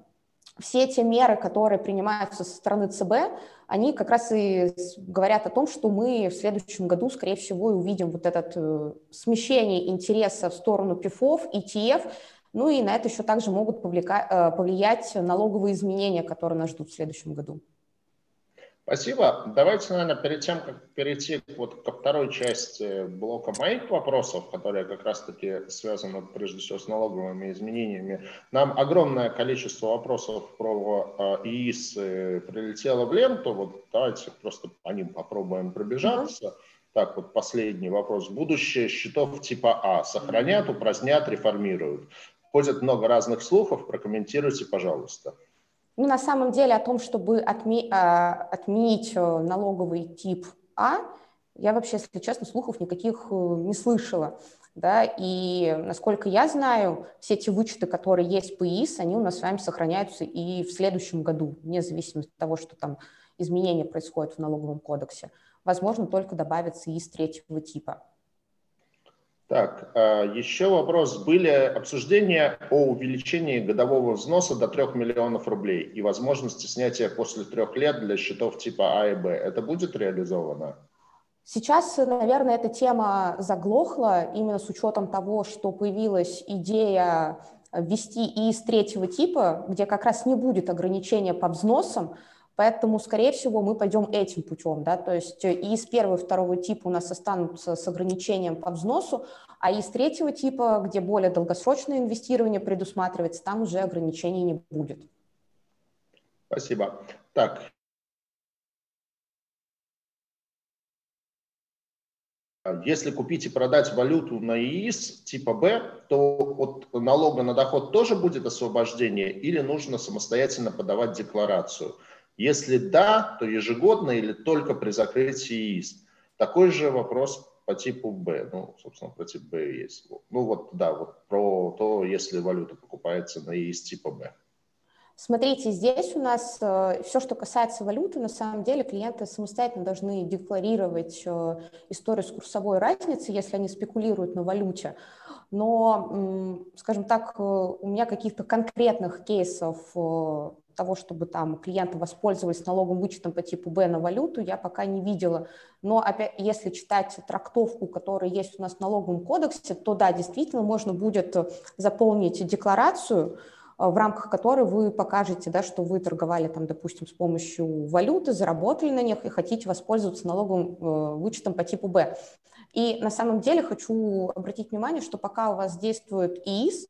все те меры, которые принимаются со стороны ЦБ, они как раз и говорят о том, что мы в следующем году, скорее всего, увидим вот это э, смещение интереса в сторону ПИФов, ETF, ну и на это еще также могут э, повлиять налоговые изменения, которые нас ждут в следующем году. Спасибо. Давайте, наверное, перед тем, как перейти вот ко второй части блока моих вопросов, которые как раз-таки связаны прежде всего с налоговыми изменениями, нам огромное количество вопросов про э, ИИС прилетело в ленту. Вот давайте просто по ним попробуем пробежаться. Так, вот последний вопрос. Будущее счетов типа А сохранят, упразднят, реформируют? Ходят много разных слухов, прокомментируйте, пожалуйста. Ну, на самом деле о том, чтобы отме- а, отменить э, налоговый тип А, я вообще, если честно, слухов никаких э, не слышала. Да, и насколько я знаю, все эти вычеты, которые есть по ИИС, они у нас с вами сохраняются и в следующем году, вне зависимости от того, что там изменения происходят в налоговом кодексе. Возможно, только добавится ИИС третьего типа. Так, а, еще вопрос. Были обсуждения о увеличении годового взноса до 3 миллионов рублей и возможности снятия после трех лет для счетов типа А и Б. Это будет реализовано? Сейчас, наверное, эта тема заглохла именно с учетом того, что появилась идея ввести ИИС третьего типа, где как раз не будет ограничения по взносам, Поэтому, скорее всего, мы пойдем этим путем. Да? То есть э, и из первого и второго типа у нас останутся с ограничением по взносу, а из третьего типа, где более долгосрочное инвестирование предусматривается, там уже ограничений не будет. Спасибо. Так, Если купить и продать валюту на ИИС типа Б, то от налога на доход тоже будет освобождение или нужно самостоятельно подавать декларацию? Если да, то ежегодно или только при закрытии ИИС? Такой же вопрос по типу Б. Ну, собственно, про тип Б есть. Ну вот, да, вот про то, если валюта покупается на ИИС типа Б. Смотрите, здесь у нас э, все, что касается валюты, на самом деле клиенты самостоятельно должны декларировать э, историю с курсовой разницей, если они спекулируют на валюте. Но, скажем так, э, у меня каких-то конкретных кейсов того, чтобы там клиенты воспользовались налоговым вычетом по типу Б на валюту, я пока не видела. Но опять, если читать трактовку, которая есть у нас в налоговом кодексе, то да, действительно можно будет заполнить декларацию, в рамках которой вы покажете, да, что вы торговали, там, допустим, с помощью валюты, заработали на них и хотите воспользоваться налоговым э, вычетом по типу Б. И на самом деле хочу обратить внимание, что пока у вас действует ИИС,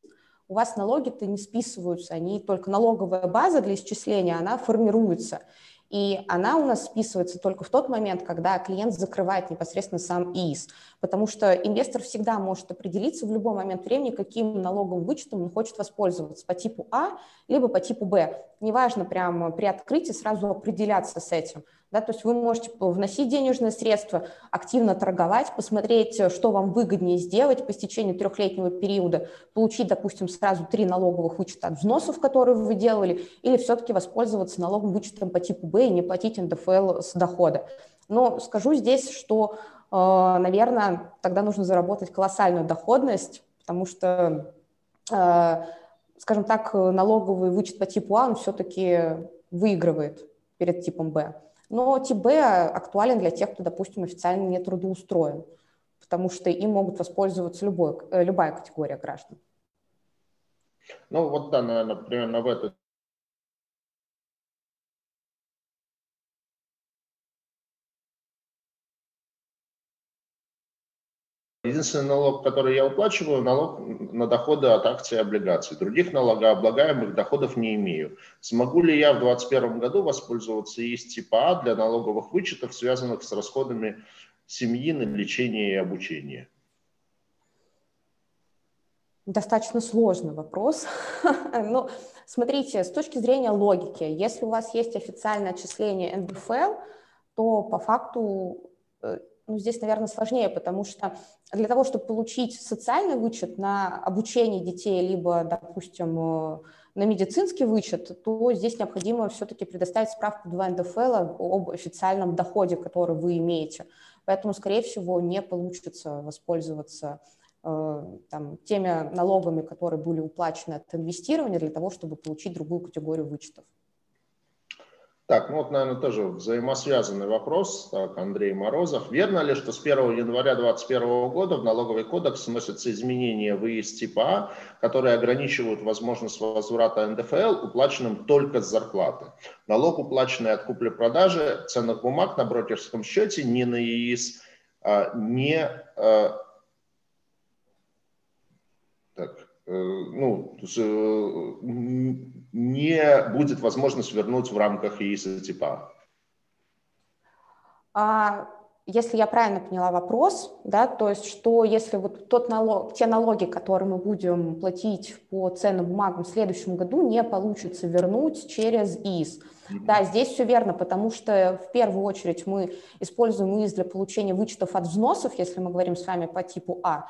у вас налоги-то не списываются, они только налоговая база для исчисления, она формируется. И она у нас списывается только в тот момент, когда клиент закрывает непосредственно сам ИИС, потому что инвестор всегда может определиться в любой момент времени, каким налоговым вычетом он хочет воспользоваться, по типу А, либо по типу Б. Неважно прямо при открытии сразу определяться с этим – да, то есть вы можете вносить денежные средства, активно торговать, посмотреть, что вам выгоднее сделать по истечению трехлетнего периода, получить, допустим, сразу три налоговых вычета от взносов, которые вы делали, или все-таки воспользоваться налоговым вычетом по типу Б и не платить НДФЛ с дохода. Но скажу здесь, что, наверное, тогда нужно заработать колоссальную доходность, потому что, э, скажем так, налоговый вычет по типу А, он все-таки выигрывает перед типом Б. Но тип Б актуален для тех, кто, допустим, официально не трудоустроен, потому что им могут воспользоваться любой, э, любая категория граждан. Ну вот да, наверное, примерно в эту Единственный налог, который я уплачиваю, налог на доходы от акций и облигаций. Других налогооблагаемых доходов не имею. Смогу ли я в 2021 году воспользоваться ИС типа А для налоговых вычетов, связанных с расходами семьи на лечение и обучение? Достаточно сложный вопрос. ну, смотрите, с точки зрения логики, если у вас есть официальное отчисление НДФЛ, то по факту э, ну, здесь, наверное, сложнее, потому что для того, чтобы получить социальный вычет на обучение детей, либо, допустим, э, на медицинский вычет, то здесь необходимо все-таки предоставить справку 2 НДФЛ об официальном доходе, который вы имеете. Поэтому, скорее всего, не получится воспользоваться э, там, теми налогами, которые были уплачены от инвестирования для того, чтобы получить другую категорию вычетов. Так, ну вот, наверное, тоже взаимосвязанный вопрос. Так, Андрей Морозов. Верно ли, что с 1 января 2021 года в налоговый кодекс вносятся изменения в ИИС типа А, которые ограничивают возможность возврата НДФЛ, уплаченным только с зарплаты? Налог, уплаченный от купли-продажи ценных бумаг на брокерском счете, не на ИИС, а, не... А, так, ну, э, не будет возможность вернуть в рамках ИИСа типа. А если я правильно поняла вопрос, да, то есть что если вот тот налог, те налоги, которые мы будем платить по ценным бумагам в следующем году, не получится вернуть через ИИС. Mm-hmm. Да, здесь все верно, потому что в первую очередь мы используем ИИС для получения вычетов от взносов, если мы говорим с вами по типу а,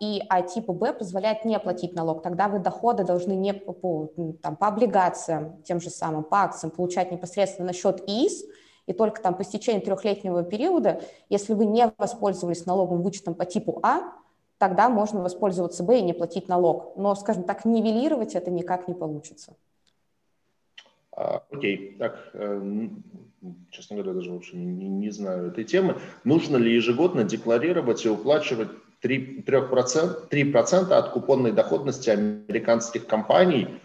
и а типа Б позволяет не платить налог. Тогда вы доходы должны не по, там, по облигациям, тем же самым, по акциям получать непосредственно на счет ИИС, и только там по истечении трехлетнего периода, если вы не воспользовались налоговым вычетом по типу А, тогда можно воспользоваться Б и не платить налог. Но, скажем так, нивелировать это никак не получится. А, окей, так, э, честно говоря, даже вообще не, не знаю этой темы. Нужно ли ежегодно декларировать и уплачивать 3%, 3% от купонной доходности американских компаний,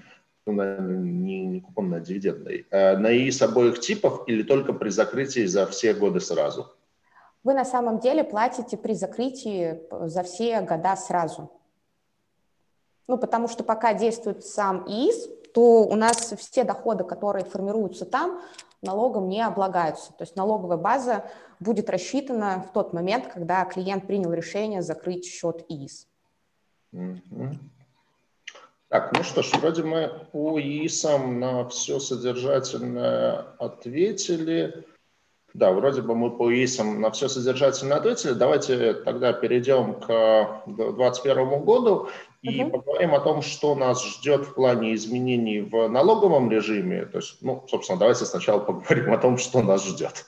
на, не, не купон на дивидендный, э, на ИИС обоих типов или только при закрытии за все годы сразу? Вы на самом деле платите при закрытии за все года сразу. Ну, потому что пока действует сам ИИС, то у нас все доходы, которые формируются там, налогом не облагаются. То есть налоговая база будет рассчитана в тот момент, когда клиент принял решение закрыть счет ИИС. Так, ну что ж, вроде мы по ИИСам на все содержательное ответили. Да, вроде бы мы по ИИСам на все содержательно ответили. Давайте тогда перейдем к 2021 году и угу. поговорим о том, что нас ждет в плане изменений в налоговом режиме. То есть, ну, собственно, давайте сначала поговорим о том, что нас ждет.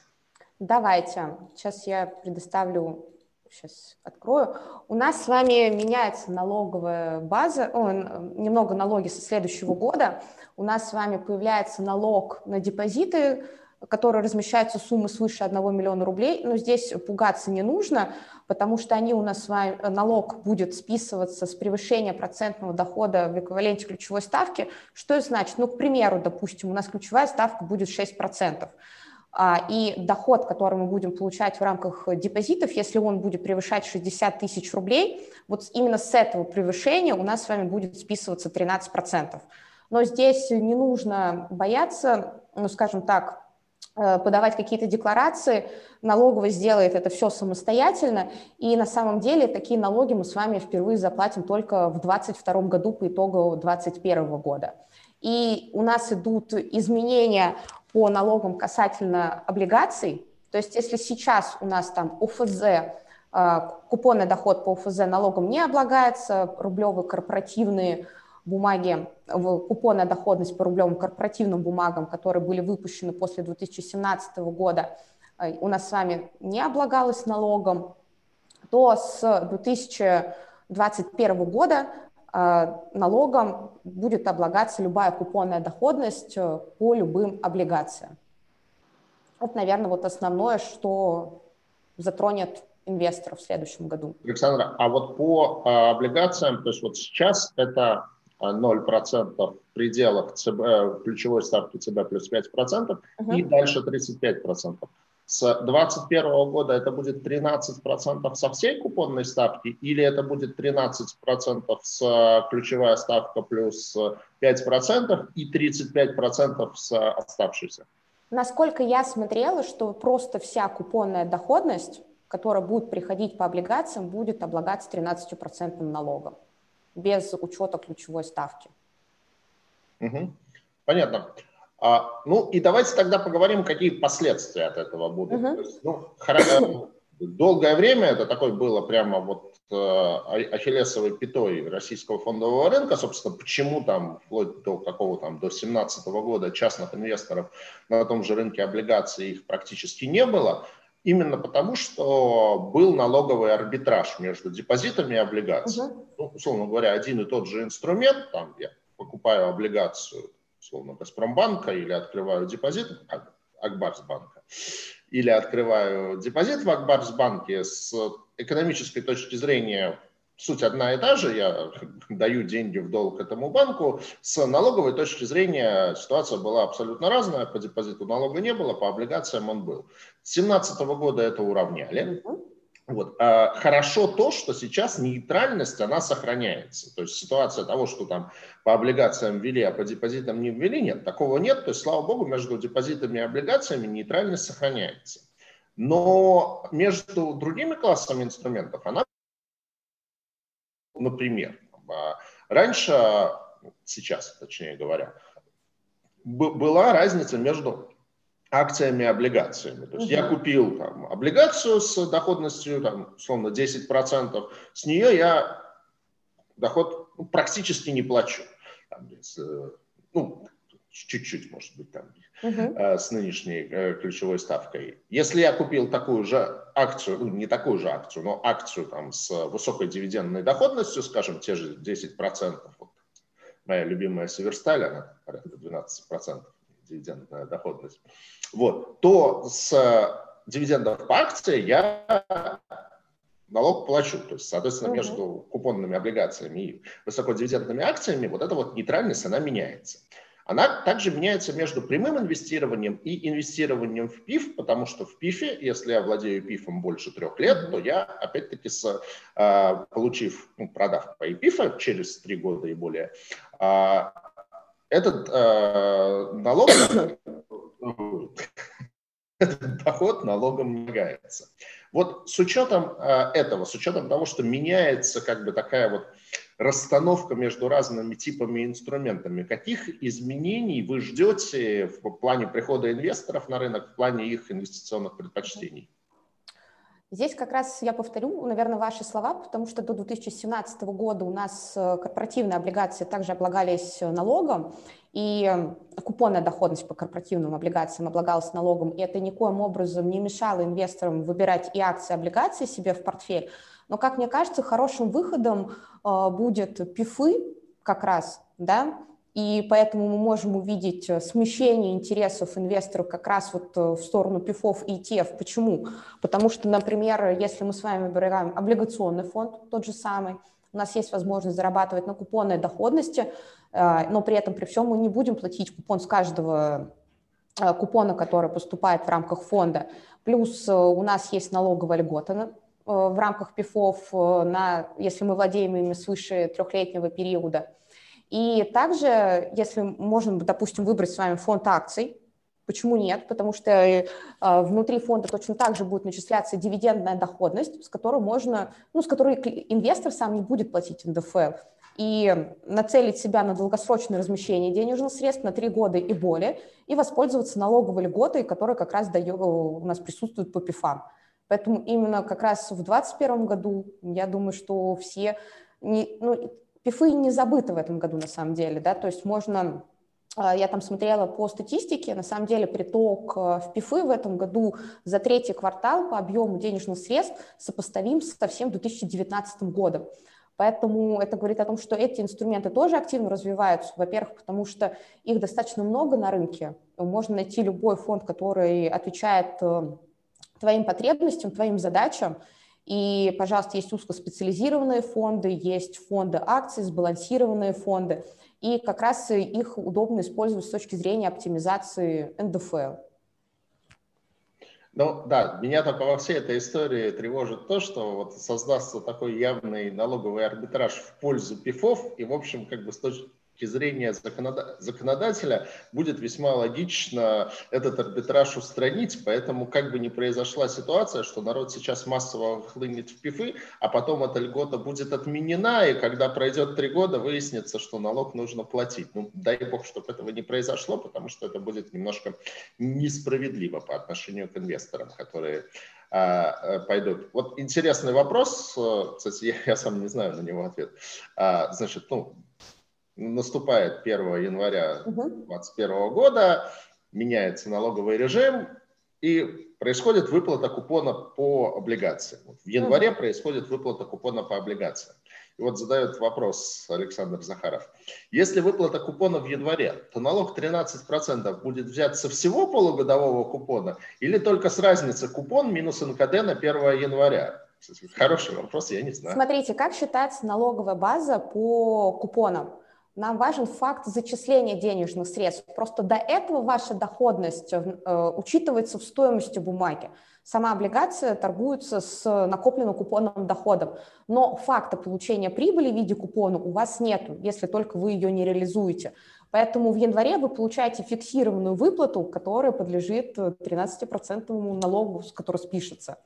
Давайте. Сейчас я предоставлю, сейчас открою. У нас с вами меняется налоговая база, о, немного налоги со следующего года. У нас с вами появляется налог на депозиты, которые размещаются суммы свыше 1 миллиона рублей, но здесь пугаться не нужно, потому что они у нас с вами, налог будет списываться с превышения процентного дохода в эквиваленте ключевой ставки. Что это значит? Ну, к примеру, допустим, у нас ключевая ставка будет 6%. А, и доход, который мы будем получать в рамках депозитов, если он будет превышать 60 тысяч рублей, вот именно с этого превышения у нас с вами будет списываться 13%. Но здесь не нужно бояться, ну, скажем так, Э, подавать какие-то декларации, налоговая сделает это все самостоятельно, и на самом деле такие налоги мы с вами впервые заплатим только в 2022 году по итогу 2021 года. И у нас идут изменения по налогам касательно облигаций, то есть если сейчас у нас там ОФЗ, э, купонный доход по ОФЗ налогом не облагается, рублевые корпоративные бумаги, купонная доходность по рублевым корпоративным бумагам, которые были выпущены после 2017 года, э, у нас с вами не облагалась налогом, то с 2021 года э, налогом будет облагаться любая купонная доходность э, по любым облигациям. Это, наверное, вот основное, что затронет инвесторов в следующем году. Александра, а вот по облигациям, то есть вот сейчас это 0% в пределах ЦБ, ключевой ставки ЦБ плюс 5% угу. и дальше 35%. С 2021 года это будет 13% со всей купонной ставки или это будет 13% с ключевая ставка плюс 5% и 35% с оставшейся? Насколько я смотрела, что просто вся купонная доходность, которая будет приходить по облигациям, будет облагаться 13% налогом без учета ключевой ставки. Угу. Понятно. А, ну и давайте тогда поговорим, какие последствия от этого будут. Угу. То есть, ну, хорошо, долгое время это такое было прямо вот э, ахиллесовой пятой российского фондового рынка. Собственно, почему там вплоть до какого там до 2017 года частных инвесторов на том же рынке облигаций их практически не было. Именно потому, что был налоговый арбитраж между депозитами и облигациями. Угу. Ну, условно говоря, один и тот же инструмент, там я покупаю облигацию, условно, Газпромбанка или открываю депозит Акбарсбанка, или открываю депозит в Акбарсбанке с экономической точки зрения суть одна и та же, я даю деньги в долг этому банку. С налоговой точки зрения ситуация была абсолютно разная. По депозиту налога не было, по облигациям он был. С 2017 года это уравняли. Вот. А хорошо то, что сейчас нейтральность, она сохраняется. То есть ситуация того, что там по облигациям ввели, а по депозитам не ввели, нет, такого нет. То есть, слава богу, между депозитами и облигациями нейтральность сохраняется. Но между другими классами инструментов она Например, а, раньше, сейчас, точнее говоря, была разница между акциями и облигациями. То есть угу. я купил там, облигацию с доходностью, там, условно, 10%, с нее я доход ну, практически не плачу. Там, ну, чуть-чуть, может быть, там, э, с нынешней э, ключевой ставкой. Если я купил такую же акцию, ну, не такую же акцию, но акцию там с высокой дивидендной доходностью, скажем, те же 10%, вот, моя любимая Северсталь, она порядка 12% дивидендная доходность, вот, то с дивидендов по акции я налог плачу. То есть, соответственно, между купонными облигациями и высокодивидендными акциями вот эта вот нейтральность, она меняется. Она также меняется между прямым инвестированием и инвестированием в ПИФ, потому что в ПИФе, если я владею ПИФом больше трех лет, то я, опять-таки, с, а, получив, ну, продав по ПИФа через три года и более, а, этот а, налог, этот доход налогом не является. Вот с учетом этого, с учетом того, что меняется как бы такая вот расстановка между разными типами инструментами. Каких изменений вы ждете в плане прихода инвесторов на рынок, в плане их инвестиционных предпочтений? Здесь как раз я повторю, наверное, ваши слова, потому что до 2017 года у нас э, корпоративные облигации также облагались налогом, и э, купонная доходность по корпоративным облигациям облагалась налогом, и это никоим образом не мешало инвесторам выбирать и акции, и облигации себе в портфель. Но, как мне кажется, хорошим выходом э, будет пифы как раз, да, и поэтому мы можем увидеть э, смещение интересов инвесторов как раз вот э, в сторону ПИФов и ETF. Почему? Потому что, например, если мы с вами выбираем облигационный фонд, тот же самый, у нас есть возможность зарабатывать на купонной доходности, но при этом при всем мы не будем платить купон с каждого купона, который поступает в рамках фонда. Плюс у нас есть налоговая льгота Э, в рамках ПИФов, э, на, если мы владеем ими свыше трехлетнего периода. И также, если можем, допустим, выбрать с вами фонд акций, Почему нет? Потому что э, внутри фонда точно так же будет начисляться дивидендная доходность, с которой можно, ну, с которой инвестор сам не будет платить НДФЛ. И нацелить себя на долгосрочное размещение денежных средств на три года и более, и воспользоваться налоговой льготой, которая как раз дает, у нас присутствует по ПИФам. Поэтому именно как раз в 2021 году, я думаю, что все, не, ну, пифы не забыты в этом году на самом деле, да, то есть можно а, я там смотрела по статистике, на самом деле приток а, в ПИФы в этом году за третий квартал по объему денежных средств сопоставим со всем 2019 годом. Поэтому это говорит о том, что эти инструменты тоже активно развиваются. Во-первых, потому что их достаточно много на рынке. Можно найти любой фонд, который отвечает э, твоим потребностям, твоим задачам. И, пожалуйста, есть узкоспециализированные фонды, есть фонды акций, сбалансированные фонды. И как раз их удобно использовать с точки зрения оптимизации НДФЛ. Ну да, меня только во всей этой истории тревожит то, что вот создастся такой явный налоговый арбитраж в пользу ПИФов, и, в общем, как бы с точки точки зрения законодателя будет весьма логично этот арбитраж устранить, поэтому как бы ни произошла ситуация, что народ сейчас массово хлынет в пифы, а потом эта льгота будет отменена, и когда пройдет три года, выяснится, что налог нужно платить. Ну, дай бог, чтобы этого не произошло, потому что это будет немножко несправедливо по отношению к инвесторам, которые а, пойдут. Вот интересный вопрос, кстати, я, я сам не знаю на него ответ. А, значит, ну, наступает 1 января 2021 года, меняется налоговый режим, и происходит выплата купона по облигациям. В январе происходит выплата купона по облигациям. И вот задает вопрос Александр Захаров. Если выплата купона в январе, то налог 13% будет взят со всего полугодового купона или только с разницы купон минус НКД на 1 января? Хороший вопрос, я не знаю. Смотрите, как считается налоговая база по купонам? Нам важен факт зачисления денежных средств. Просто до этого ваша доходность э, учитывается в стоимости бумаги. Сама облигация торгуется с накопленным купонным доходом, но факта получения прибыли в виде купона у вас нет, если только вы ее не реализуете. Поэтому в январе вы получаете фиксированную выплату, которая подлежит 13% налогу, который спишется.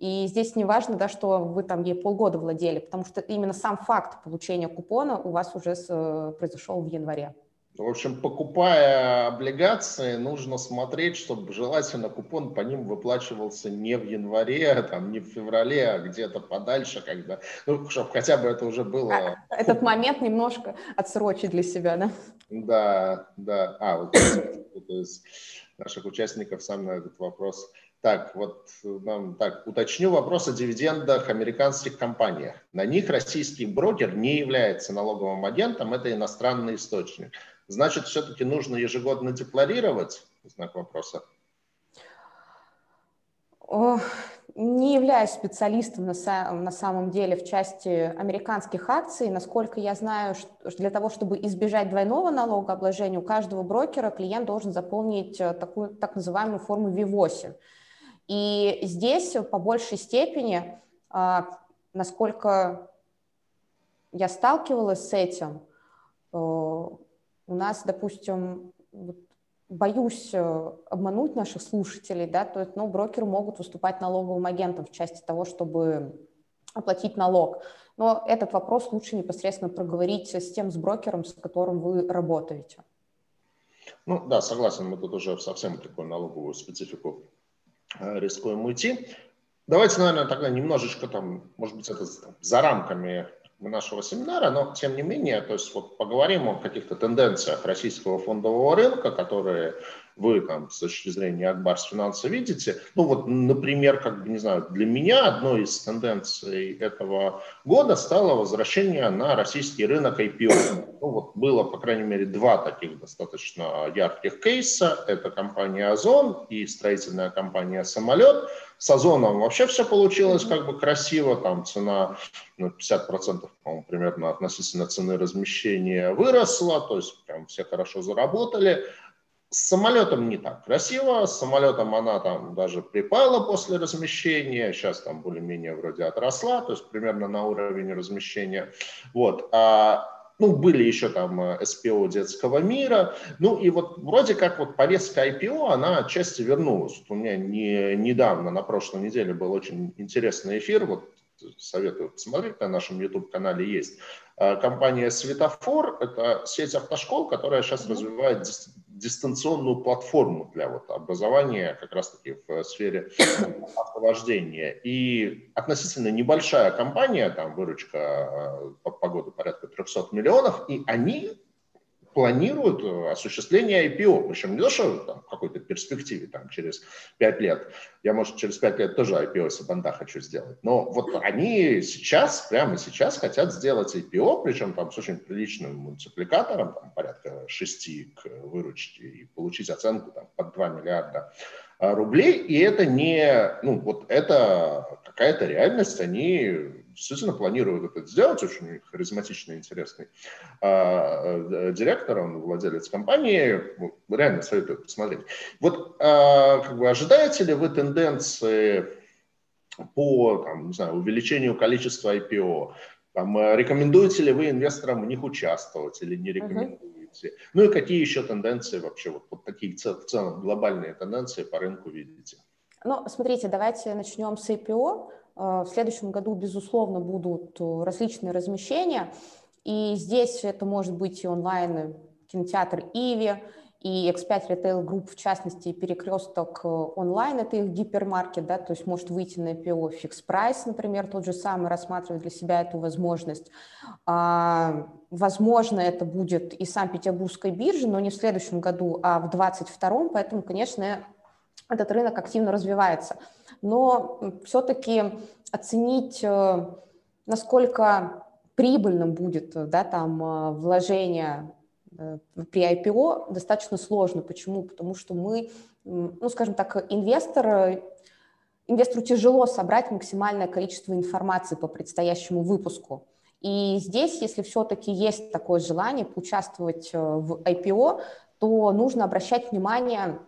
И здесь не важно, да, что вы там ей полгода владели, потому что именно сам факт получения купона у вас уже с, произошел в январе. В общем, покупая облигации, нужно смотреть, чтобы желательно купон по ним выплачивался не в январе, там, не в феврале, а где-то подальше, когда, ну, чтобы хотя бы это уже было... А, этот момент немножко отсрочить для себя, да? Да, да. А, вот из наших участников сам на этот вопрос так, вот нам так уточню вопрос о дивидендах американских компаниях. На них российский брокер не является налоговым агентом, это иностранный источник. Значит, все-таки нужно ежегодно декларировать? Знак вопроса. Не являюсь специалистом на, самом деле в части американских акций. Насколько я знаю, для того, чтобы избежать двойного налогообложения, у каждого брокера клиент должен заполнить э, такую так называемую форму V8. И здесь по большей степени, а, насколько я сталкивалась с этим, э, у нас, допустим, боюсь э, обмануть наших слушателей, да, то есть, ну, брокеры могут выступать налоговым агентом в части того, чтобы оплатить налог. Но этот вопрос лучше непосредственно проговорить с тем, с брокером, с которым вы работаете. Ну да, согласен, мы тут уже совсем такую налоговую специфику э, рискуем уйти. Давайте, наверное, тогда немножечко там, может быть, это за рамками нашего семинара, но тем не менее, то есть вот поговорим о каких-то тенденциях российского фондового рынка, которые вы там с точки зрения Акбарс финанса видите. Ну вот, например, как бы, не знаю, для меня одной из тенденций этого года стало возвращение на российский рынок IPO. Ну вот было, по крайней мере, два таких достаточно ярких кейса. Это компания Озон и строительная компания Самолет. С Озоном вообще все получилось как бы красиво, там цена ну, 50% по-моему, примерно относительно цены размещения выросла, то есть прям все хорошо заработали. С самолетом не так красиво, с самолетом она там даже припала после размещения, сейчас там более-менее вроде отросла, то есть примерно на уровень размещения. Вот. А ну, были еще там СПО э, детского мира. Ну, и вот вроде как вот повестка IPO, она отчасти вернулась. У меня не, недавно, на прошлой неделе был очень интересный эфир, вот советую посмотреть, на нашем YouTube-канале есть. Э, компания Светофор – это сеть автошкол, которая сейчас развивает дистанционную платформу для вот образования как раз-таки в сфере автовождения. И относительно небольшая компания, там выручка э, по, по году порядка 300 миллионов, и они планируют э, осуществление IPO, причем не то, что там, в какой-то перспективе, там, через 5 лет. Я, может, через 5 лет тоже IPO Сабанда хочу сделать. Но вот они сейчас, прямо сейчас хотят сделать IPO, причем там с очень приличным мультипликатором, там, порядка 6 к выручке, и получить оценку там, под 2 миллиарда э, рублей. И это не, ну, вот это какая-то реальность, они действительно планируют это сделать, очень харизматичный, интересный э, директор, он владелец компании, реально советую посмотреть. Вот э, как бы ожидаете ли вы тенденции по там, не знаю, увеличению количества IPO? Там, э, рекомендуете ли вы инвесторам в них участвовать или не рекомендуете? Uh-huh. Ну и какие еще тенденции вообще, вот, вот такие в целом глобальные тенденции по рынку видите? Ну, смотрите, давайте начнем с IPO. Э, в следующем году, безусловно, будут э, различные размещения. И здесь это может быть и онлайн кинотеатр Иви, и X5 Retail Group, в частности, перекресток э, онлайн, это их гипермаркет, да, то есть может выйти на IPO Fix Price, например, тот же самый, рассматривать для себя эту возможность. А, возможно, это будет и Санкт-Петербургской биржи, но не в следующем году, а в 2022, поэтому, конечно, этот рынок активно развивается но все-таки оценить, э, насколько прибыльным будет да, там, э, вложение э, при IPO, достаточно сложно. Почему? Потому что мы, ну, скажем так, инвестор, инвестору тяжело собрать максимальное количество информации по предстоящему выпуску. И здесь, если все-таки есть такое желание поучаствовать в IPO, то нужно обращать внимание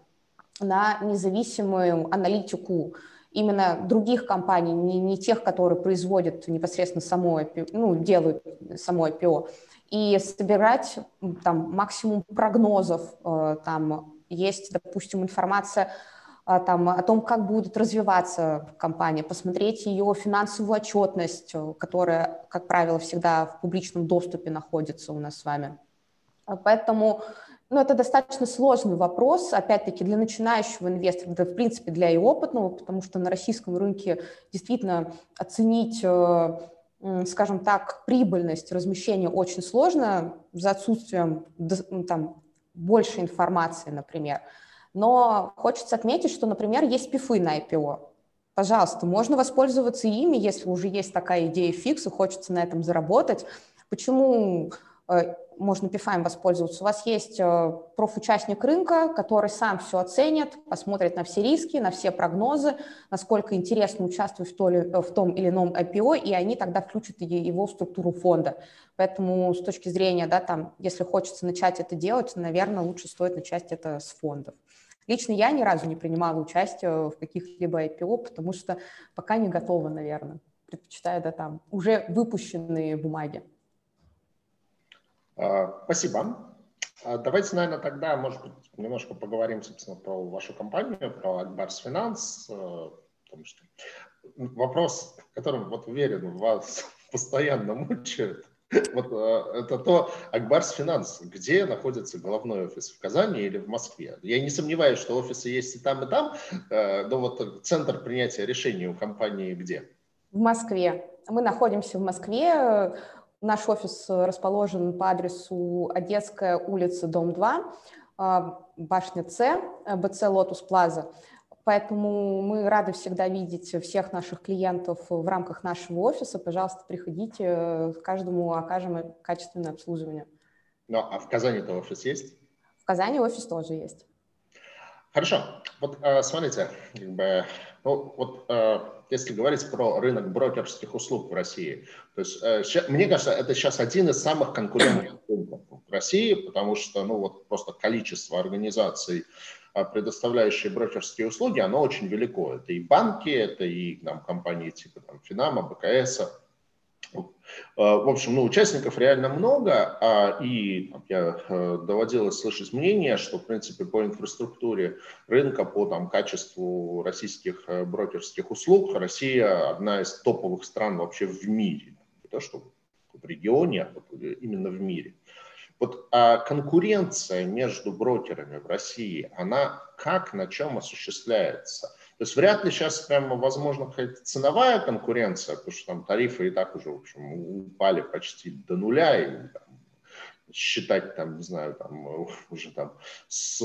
на независимую аналитику именно других компаний, не, не тех, которые производят непосредственно само IPO, ну, делают само IPO, и собирать там максимум прогнозов, э, там есть, допустим, информация э, там, о том, как будет развиваться компания, посмотреть ее финансовую отчетность, которая, как правило, всегда в публичном доступе находится у нас с вами. Поэтому ну, это достаточно сложный вопрос, опять-таки, для начинающего инвестора, да, в принципе, для и опытного, потому что на российском рынке действительно оценить, э, скажем так, прибыльность размещения очень сложно за отсутствием там, больше информации, например. Но хочется отметить, что, например, есть пифы на IPO. Пожалуйста, можно воспользоваться ими, если уже есть такая идея фикс и хочется на этом заработать. Почему э, можно PFI воспользоваться. У вас есть э, профучастник рынка, который сам все оценит, посмотрит на все риски, на все прогнозы, насколько интересно участвовать в, то ли, в том или ином IPO, и они тогда включат его в структуру фонда. Поэтому с точки зрения, да, там, если хочется начать это делать, наверное, лучше стоит начать это с фондов. Лично я ни разу не принимала участие в каких-либо IPO, потому что пока не готова, наверное. Предпочитаю, да, там, уже выпущенные бумаги. А, спасибо. А, давайте, наверное, тогда, может быть, немножко поговорим, собственно, про вашу компанию, про Акбарс Финанс, э, потому что вопрос, которым, вот уверен, вас постоянно мучает, вот э, это то, Акбарс Финанс, где находится головной офис, в Казани или в Москве? Я не сомневаюсь, что офисы есть и там, и там, э, но вот центр принятия решений у компании где? В Москве. Мы находимся в Москве. Наш офис расположен по адресу Одесская улица, дом 2, а, башня С, БЦ «Лотус Плаза». Поэтому мы рады всегда видеть всех наших клиентов в рамках нашего офиса. Пожалуйста, приходите, каждому окажем качественное обслуживание. Ну, а в Казани-то офис есть? В Казани офис тоже есть. Хорошо. Вот э, смотрите, как бы, ну, вот э, если говорить про рынок брокерских услуг в России, то есть, э, мне кажется, это сейчас один из самых конкурентных рынков в России, потому что, ну, вот просто количество организаций, предоставляющие брокерские услуги, оно очень велико. Это и банки, это и там, компании типа там, Финама, БКС, а, в общем, ну, участников реально много, а, и я э, доводилось слышать мнение, что, в принципе, по инфраструктуре рынка, по там, качеству российских э, брокерских услуг, Россия одна из топовых стран вообще в мире. Не то, что в регионе, а именно в мире. Вот а конкуренция между брокерами в России, она как, на чем осуществляется? То есть вряд ли сейчас прямо возможно какая-то ценовая конкуренция, потому что там тарифы и так уже, в общем, упали почти до нуля, и там, считать там, не знаю, там уже там с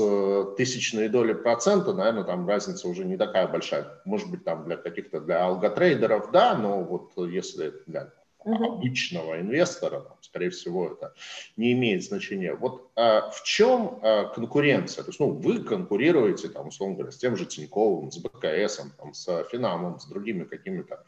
тысячной доли процента, наверное, там разница уже не такая большая. Может быть, там для каких-то, для алготрейдеров, да, но вот если для. Обычного инвестора, там, скорее всего, это не имеет значения. Вот а, в чем а, конкуренция? То есть, ну, вы конкурируете, там, условно говоря, с тем же Тиньковым, с БКС, там, с Финамом, с другими какими-то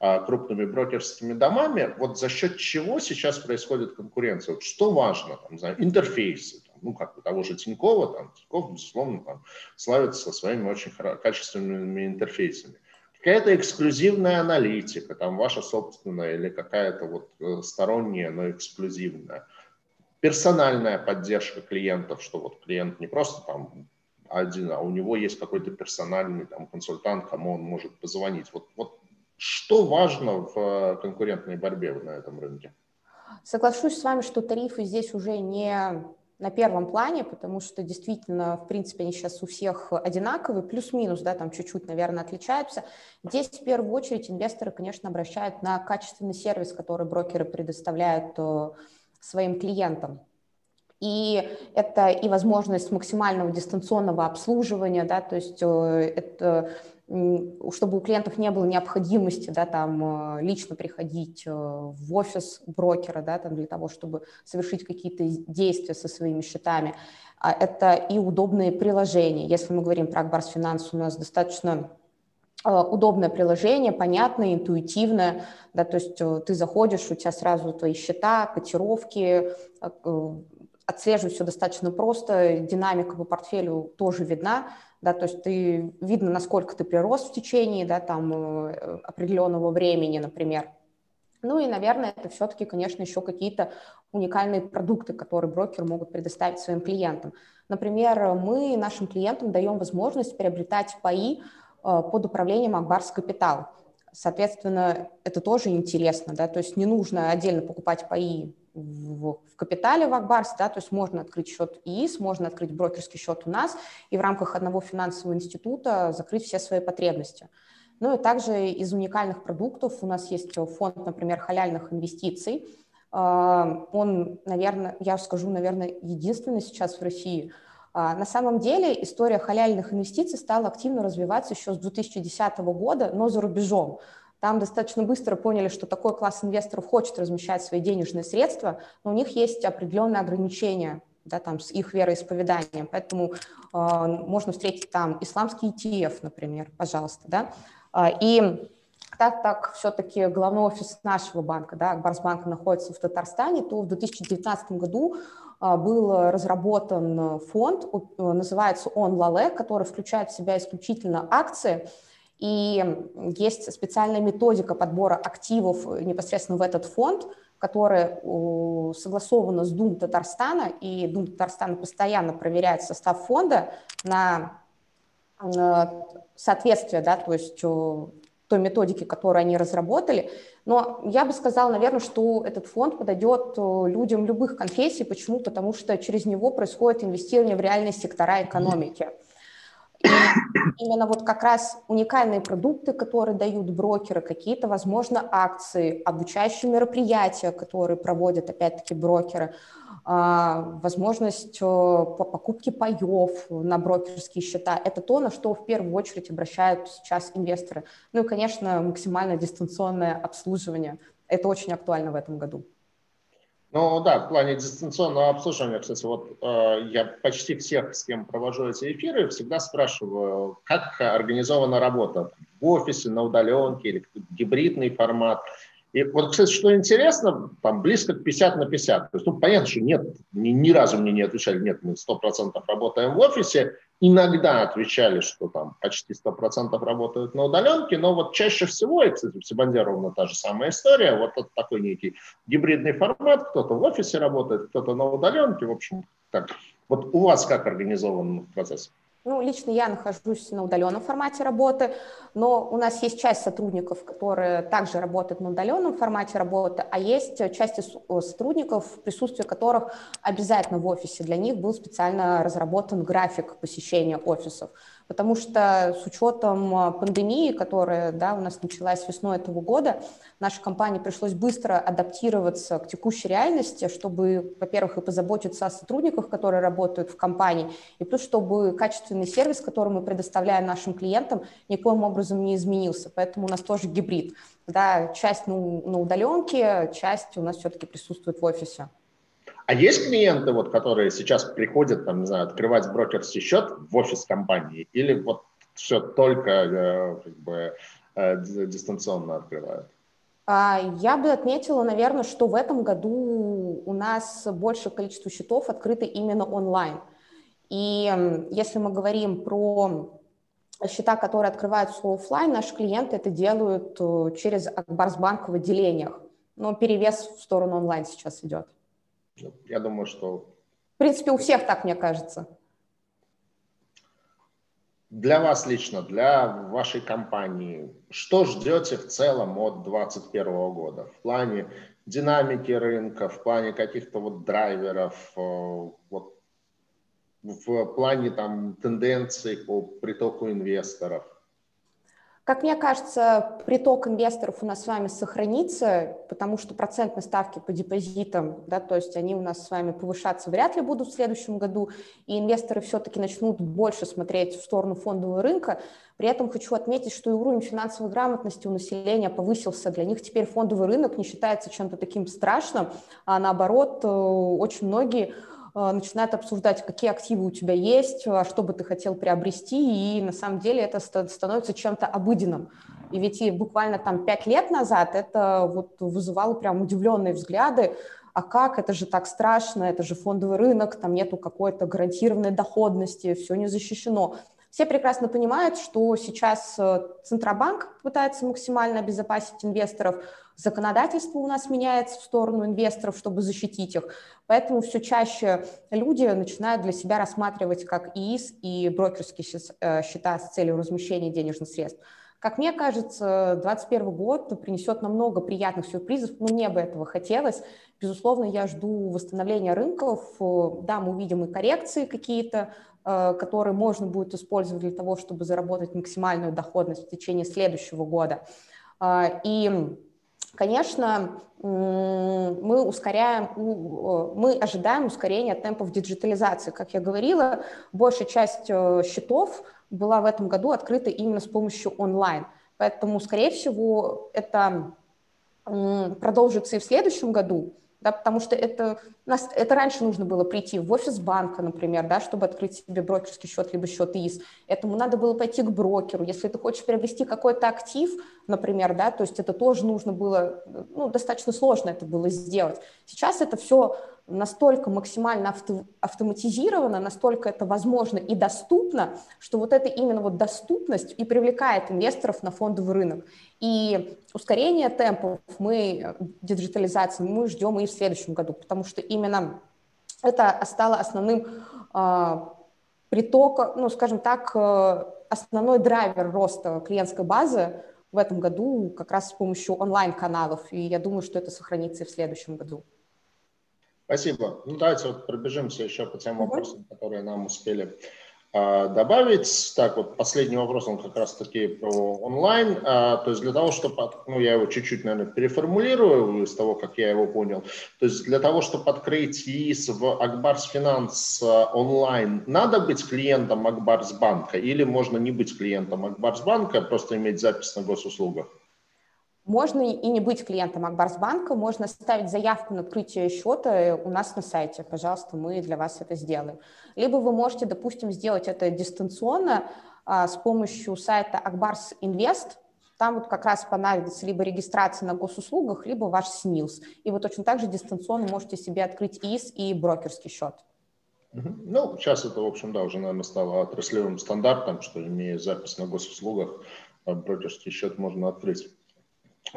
а, крупными брокерскими домами. Вот за счет чего сейчас происходит конкуренция? Вот что важно? Там, знаю, интерфейсы, ну, как у того же Тинькова, там, Тиньков, безусловно, там, славится своими очень качественными интерфейсами какая-то эксклюзивная аналитика, там ваша собственная или какая-то вот э, сторонняя, но эксклюзивная. Персональная поддержка клиентов, что вот клиент не просто там один, а у него есть какой-то персональный там консультант, кому он может позвонить. Вот, вот что важно в э, конкурентной борьбе на этом рынке? Соглашусь с вами, что тарифы здесь уже не на первом плане, потому что действительно, в принципе, они сейчас у всех одинаковые, плюс-минус, да, там чуть-чуть, наверное, отличаются. Здесь в первую очередь инвесторы, конечно, обращают на качественный сервис, который брокеры предоставляют э, своим клиентам. И это и возможность максимального дистанционного обслуживания, да, то есть э, это чтобы у клиентов не было необходимости да, там, э, лично приходить э, в офис брокера да, там, для того, чтобы совершить какие-то действия со своими счетами. А это и удобные приложения. Если мы говорим про Акбарс Финанс, у нас достаточно э, удобное приложение, понятное, интуитивное, да, то есть ты заходишь, у тебя сразу твои счета, котировки, отслеживать все достаточно просто, динамика по портфелю тоже видна, да, то есть ты, видно, насколько ты прирос в течение, да, там, э, определенного времени, например. Ну и, наверное, это все-таки, конечно, еще какие-то уникальные продукты, которые брокеры могут предоставить своим клиентам. Например, мы нашим клиентам даем возможность приобретать паи э, под управлением Акбарс Капитал. Соответственно, это тоже интересно, да, то есть не нужно отдельно покупать паи в, в капитале в Акбарсе, да, то есть можно открыть счет ИИС, можно открыть брокерский счет у нас и в рамках одного финансового института закрыть все свои потребности. Ну и также из уникальных продуктов у нас есть фонд, например, халяльных инвестиций. А, он, наверное, я скажу, наверное, единственный сейчас в России. А, на самом деле история халяльных инвестиций стала активно развиваться еще с 2010 года, но за рубежом. Там достаточно быстро поняли, что такой класс инвесторов хочет размещать свои денежные средства, но у них есть определенные ограничения да, там, с их вероисповеданием. Поэтому э, можно встретить там исламский ETF, например, пожалуйста. Да? Э, и так так все-таки главный офис нашего банка, да, Акбарсбанка, находится в Татарстане, то в 2019 году э, был разработан фонд, называется он ЛАЛЕ, который включает в себя исключительно акции, и есть специальная методика подбора активов непосредственно в этот фонд – которая согласована с Дум Татарстана, и Дум Татарстана постоянно проверяет состав фонда на соответствие, да, то есть той методике, которую они разработали. Но я бы сказала, наверное, что этот фонд подойдет людям любых конфессий. Почему? Потому что через него происходит инвестирование в реальные сектора экономики. И именно вот как раз уникальные продукты, которые дают брокеры, какие-то, возможно, акции, обучающие мероприятия, которые проводят, опять-таки, брокеры, а, возможность э, по покупке паев на брокерские счета. Это то, на что в первую очередь обращают сейчас инвесторы. Ну и, конечно, максимально дистанционное обслуживание. Это очень актуально в этом году. Ну да, в плане дистанционного обслуживания, кстати, вот э, я почти всех, с кем провожу эти эфиры, всегда спрашиваю, как организована работа в офисе, на удаленке или гибридный формат. И вот, кстати, что интересно, там близко к 50 на 50. То есть, ну, понятно, что нет, ни, ни разу мне не отвечали, нет, мы 100% работаем в офисе, иногда отвечали, что там почти 100% работают на удаленке, но вот чаще всего, и, кстати, в Сибанде ровно та же самая история, вот это такой некий гибридный формат, кто-то в офисе работает, кто-то на удаленке, в общем, так. Вот у вас как организован процесс? Ну, лично я нахожусь на удаленном формате работы, но у нас есть часть сотрудников, которые также работают на удаленном формате работы, а есть часть сотрудников, присутствие которых обязательно в офисе. Для них был специально разработан график посещения офисов потому что с учетом а, пандемии, которая да, у нас началась весной этого года, нашей компании пришлось быстро адаптироваться к текущей реальности, чтобы, во-первых, и позаботиться о сотрудниках, которые работают в компании, и плюс, чтобы качественный сервис, который мы предоставляем нашим клиентам, никоим образом не изменился. Поэтому у нас тоже гибрид. Да, часть ну, на удаленке, часть у нас все-таки присутствует в офисе. А есть клиенты, вот, которые сейчас приходят, там, не знаю, открывать брокерский счет в офис компании, или вот все только э, как бы, э, дистанционно открывают? А, я бы отметила, наверное, что в этом году у нас большее количество счетов открыто именно онлайн. И если мы говорим про счета, которые открываются офлайн, наши клиенты это делают э, через Акбарсбанк в отделениях. Но перевес в сторону онлайн сейчас идет. Я думаю, что... В принципе, у всех так, мне кажется. Для вас лично, для вашей компании, что ждете в целом от 2021 года в плане динамики рынка, в плане каких-то вот драйверов, э, вот, в плане там тенденций по притоку инвесторов? Как мне кажется, приток инвесторов у нас с вами сохранится, потому что процентные ставки по депозитам, да, то есть они у нас с вами повышаться вряд ли будут в следующем году, и инвесторы все-таки начнут больше смотреть в сторону фондового рынка. При этом хочу отметить, что и уровень финансовой грамотности у населения повысился. Для них теперь фондовый рынок не считается чем-то таким страшным, а наоборот, э, очень многие начинают обсуждать, какие активы у тебя есть, а что бы ты хотел приобрести, и на самом деле это становится чем-то обыденным. И ведь и буквально там пять лет назад это вот вызывало прям удивленные взгляды, а как, это же так страшно, это же фондовый рынок, там нету какой-то гарантированной доходности, все не защищено. Все прекрасно понимают, что сейчас э, Центробанк пытается максимально обезопасить инвесторов, законодательство у нас меняется в сторону инвесторов, чтобы защитить их. Поэтому все чаще люди начинают для себя рассматривать как ИИС и брокерские э, счета с целью размещения денежных средств. Как мне кажется, 2021 год принесет намного приятных сюрпризов, но мне бы этого хотелось. Безусловно, я жду восстановления рынков. Да, мы увидим и коррекции какие-то, э, которые можно будет использовать для того, чтобы заработать максимальную доходность в течение следующего года. А, и Конечно, мы ускоряем, мы ожидаем ускорения темпов диджитализации. Как я говорила, большая часть э, счетов была в этом году открыта именно с помощью онлайн. Поэтому, скорее всего, это продолжится и в следующем году, да, потому что это, нас, это раньше нужно было прийти в офис банка, например, да, чтобы открыть себе брокерский счет, либо счет ИИС. Этому надо было пойти к брокеру. Если ты хочешь приобрести какой-то актив, например, да, то есть это тоже нужно было, ну, достаточно сложно это было сделать. Сейчас это все настолько максимально авто, автоматизировано, настолько это возможно и доступно, что вот это именно вот доступность и привлекает инвесторов на фондовый рынок. И ускорение темпов мы, диджитализации, мы ждем и в следующем году, потому что именно это стало основным э, притоком, ну, скажем так, э, основной драйвер роста клиентской базы в этом году как раз с помощью онлайн-каналов, и я думаю, что это сохранится и в следующем году. Спасибо. Ну, давайте вот пробежимся еще по тем вопросам, которые нам успели а, добавить. Так, вот последний вопрос, он как раз-таки про онлайн. А, то есть для того, чтобы, ну, я его чуть-чуть, наверное, переформулирую из того, как я его понял. То есть для того, чтобы открыть ИИС в Акбарс Финанс а, онлайн, надо быть клиентом Акбарс Банка или можно не быть клиентом Акбарс Банка, просто иметь запись на госуслугах? Можно и не быть клиентом Акбарсбанка, можно ставить заявку на открытие счета у нас на сайте. Пожалуйста, мы для вас это сделаем. Либо вы можете, допустим, сделать это дистанционно а, с помощью сайта Акбарс Инвест. Там вот как раз понадобится либо регистрация на госуслугах, либо ваш СНИЛС. И вы точно так же дистанционно можете себе открыть ИИС и брокерский счет. Ну, сейчас это, в общем, да, уже, наверное, стало отраслевым стандартом, что имея запись на госуслугах, брокерский счет можно открыть.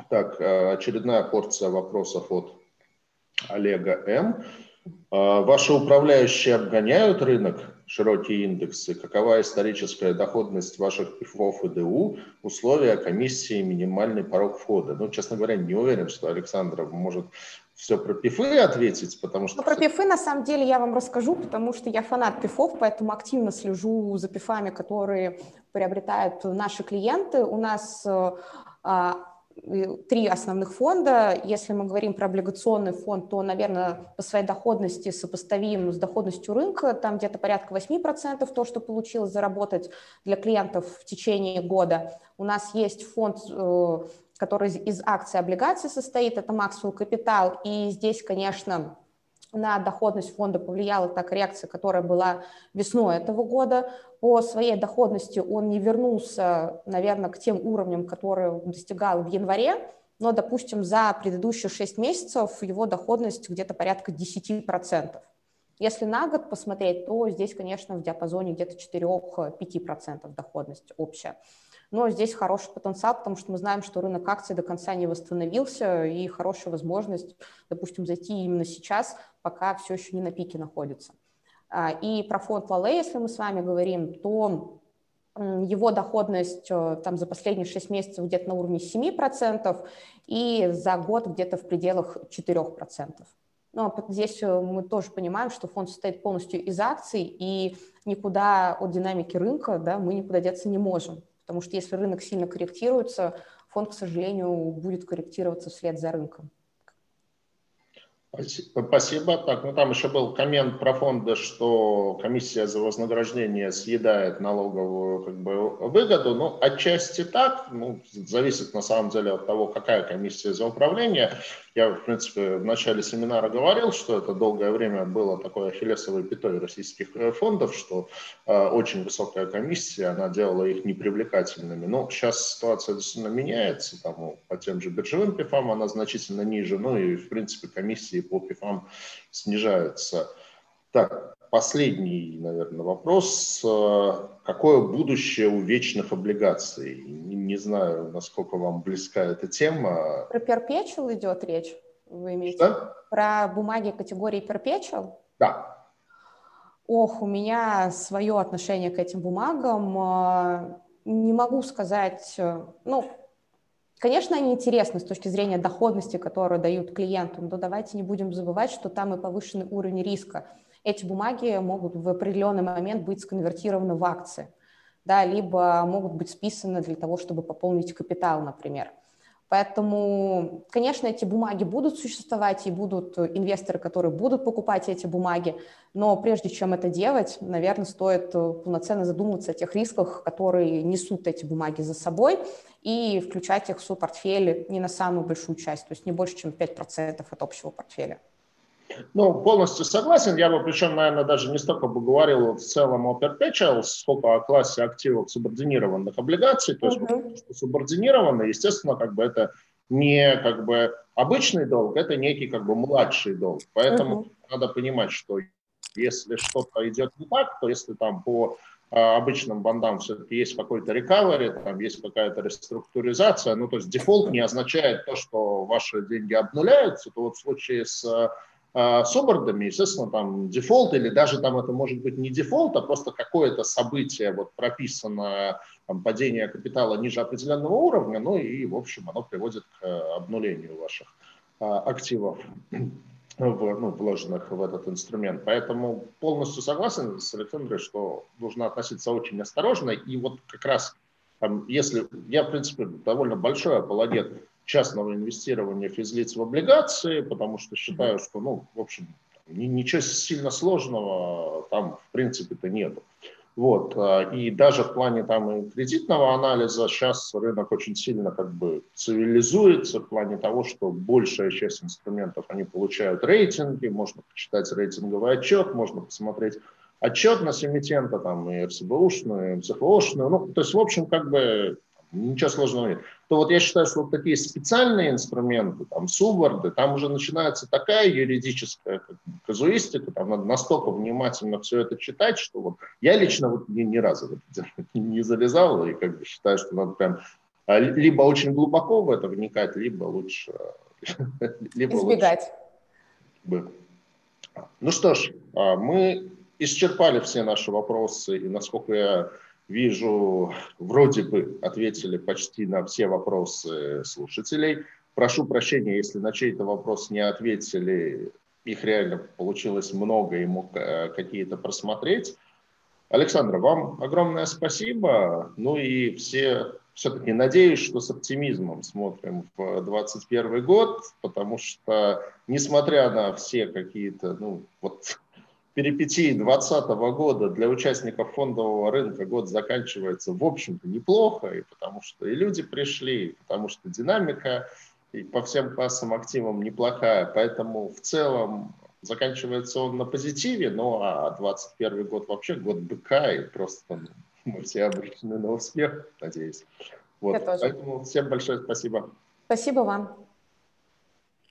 Так, э, очередная порция вопросов от Олега М. Э, ваши управляющие обгоняют рынок, широкие индексы? Какова историческая доходность ваших ПИФов и ДУ, условия комиссии, минимальный порог входа? Ну, честно говоря, не уверен, что Александра может все про ПИФы ответить, потому что... Ну, про ПИФы, на самом деле, я вам расскажу, потому что я фанат ПИФов, поэтому активно слежу за ПИФами, которые приобретают наши клиенты. У нас э, а, три основных фонда. Если мы говорим про облигационный фонд, то, наверное, по своей доходности сопоставим с доходностью рынка. Там где-то порядка 8% то, что получилось заработать для клиентов в течение года. У нас есть фонд, э, который из акций и облигаций состоит, это Maxwell Capital, и здесь, конечно, на доходность фонда повлияла та коррекция, которая была весной этого года. По своей доходности он не вернулся, наверное, к тем уровням, которые достигал в январе, но, допустим, за предыдущие 6 месяцев его доходность где-то порядка 10%. Если на год посмотреть, то здесь, конечно, в диапазоне где-то 4-5% доходность общая. Но здесь хороший потенциал, потому что мы знаем, что рынок акций до конца не восстановился, и хорошая возможность, допустим, зайти именно сейчас, пока все еще не на пике находится. А, и про фонд Лале, если мы с вами говорим, то его доходность э, там за последние 6 месяцев где-то на уровне 7%, и за год где-то в пределах 4%. Но здесь э, мы тоже понимаем, что фонд состоит полностью из акций, и никуда от динамики рынка да, мы никуда деться не можем. Потому что если рынок сильно корректируется, фонд, к сожалению, будет корректироваться вслед за рынком. Спасибо. Так, ну там еще был коммент про фонды, что комиссия за вознаграждение съедает налоговую как бы, выгоду. Ну, отчасти так, ну, зависит на самом деле от того, какая комиссия за управление. Я, в принципе, в начале семинара говорил, что это долгое время было такой ахиллесовой пятой российских э, фондов, что э, очень высокая комиссия, она делала их непривлекательными. Но сейчас ситуация действительно меняется, там, по тем же биржевым пифам она значительно ниже, ну и, в принципе, комиссии по ПИФам снижаются. Так, последний, наверное, вопрос. Какое будущее у вечных облигаций? Не, не знаю, насколько вам близка эта тема. Про перпечуал идет речь? Вы имеете? Что? Про бумаги категории перпечуал? Да. Ох, у меня свое отношение к этим бумагам. Не могу сказать, ну, Конечно, они интересны с точки зрения доходности, которую дают клиенту, но давайте не будем забывать, что там и повышенный уровень риска. Эти бумаги могут в определенный момент быть сконвертированы в акции, да, либо могут быть списаны для того, чтобы пополнить капитал, например. Поэтому, конечно, эти бумаги будут существовать, и будут инвесторы, которые будут покупать эти бумаги, но прежде чем это делать, наверное, стоит полноценно задуматься о тех рисках, которые несут эти бумаги за собой, и включать их в свой портфель не на самую большую часть, то есть не больше, чем 5% от общего портфеля. Ну, полностью согласен. Я бы, причем, наверное, даже не столько бы говорил в целом о perpetuals, сколько о классе активов субординированных облигаций. То есть, uh-huh. что субординированные, естественно, как бы это не как бы обычный долг, это некий как бы младший долг. Поэтому uh-huh. надо понимать, что если что-то идет не так, то если там по а, обычным бандам все-таки есть какой-то рекавери, там есть какая-то реструктуризация, ну то есть дефолт не означает то, что ваши деньги обнуляются, то вот в случае с а, с бондами, естественно, там дефолт или даже там это может быть не дефолт, а просто какое-то событие вот прописанное, там, падение капитала ниже определенного уровня, ну и, в общем, оно приводит к э, обнулению ваших а, активов в, ну, вложенных в этот инструмент. Поэтому полностью согласен с Александрой, что нужно относиться очень осторожно. И вот как раз, там, если я, в принципе, довольно большой апологет частного инвестирования физлиц в облигации, потому что считаю, что, ну, в общем, ничего сильно сложного там, в принципе-то нету. Вот. А, и даже в плане там и кредитного анализа сейчас рынок очень сильно как бы цивилизуется в плане того, что большая часть инструментов, они получают рейтинги, можно почитать рейтинговый отчет, можно посмотреть отчетность эмитента, там и РСБУшную, и МЦФОшную. Ну, то есть, в общем, как бы ничего сложного нет. То вот я считаю, что вот такие специальные инструменты, там, субварды, там уже начинается такая юридическая как казуистика, там надо настолько внимательно все это читать, что вот я лично вот ни, ни разу в это не залезал и как бы считаю, что надо прям а, либо очень глубоко в это вникать, либо лучше... Либо Избегать. Лучше. Ну что ж, а, мы исчерпали все наши вопросы, и насколько я Вижу, вроде бы ответили почти на все вопросы слушателей. Прошу прощения, если на чей-то вопрос не ответили. Их реально получилось много, и мог э, какие-то просмотреть. Александр, вам огромное спасибо. Ну и все все-таки надеюсь, что с оптимизмом смотрим в 2021 год, потому что, несмотря на все какие-то, ну, вот перипетии 2020 года для участников фондового рынка год заканчивается, в общем-то, неплохо, и потому что и люди пришли, и потому что динамика и по всем классам активам неплохая. Поэтому в целом заканчивается он на позитиве, ну а 2021 год вообще год быка, и просто ну, мы все обречены на успех, надеюсь. Вот. Поэтому всем большое спасибо. Спасибо вам.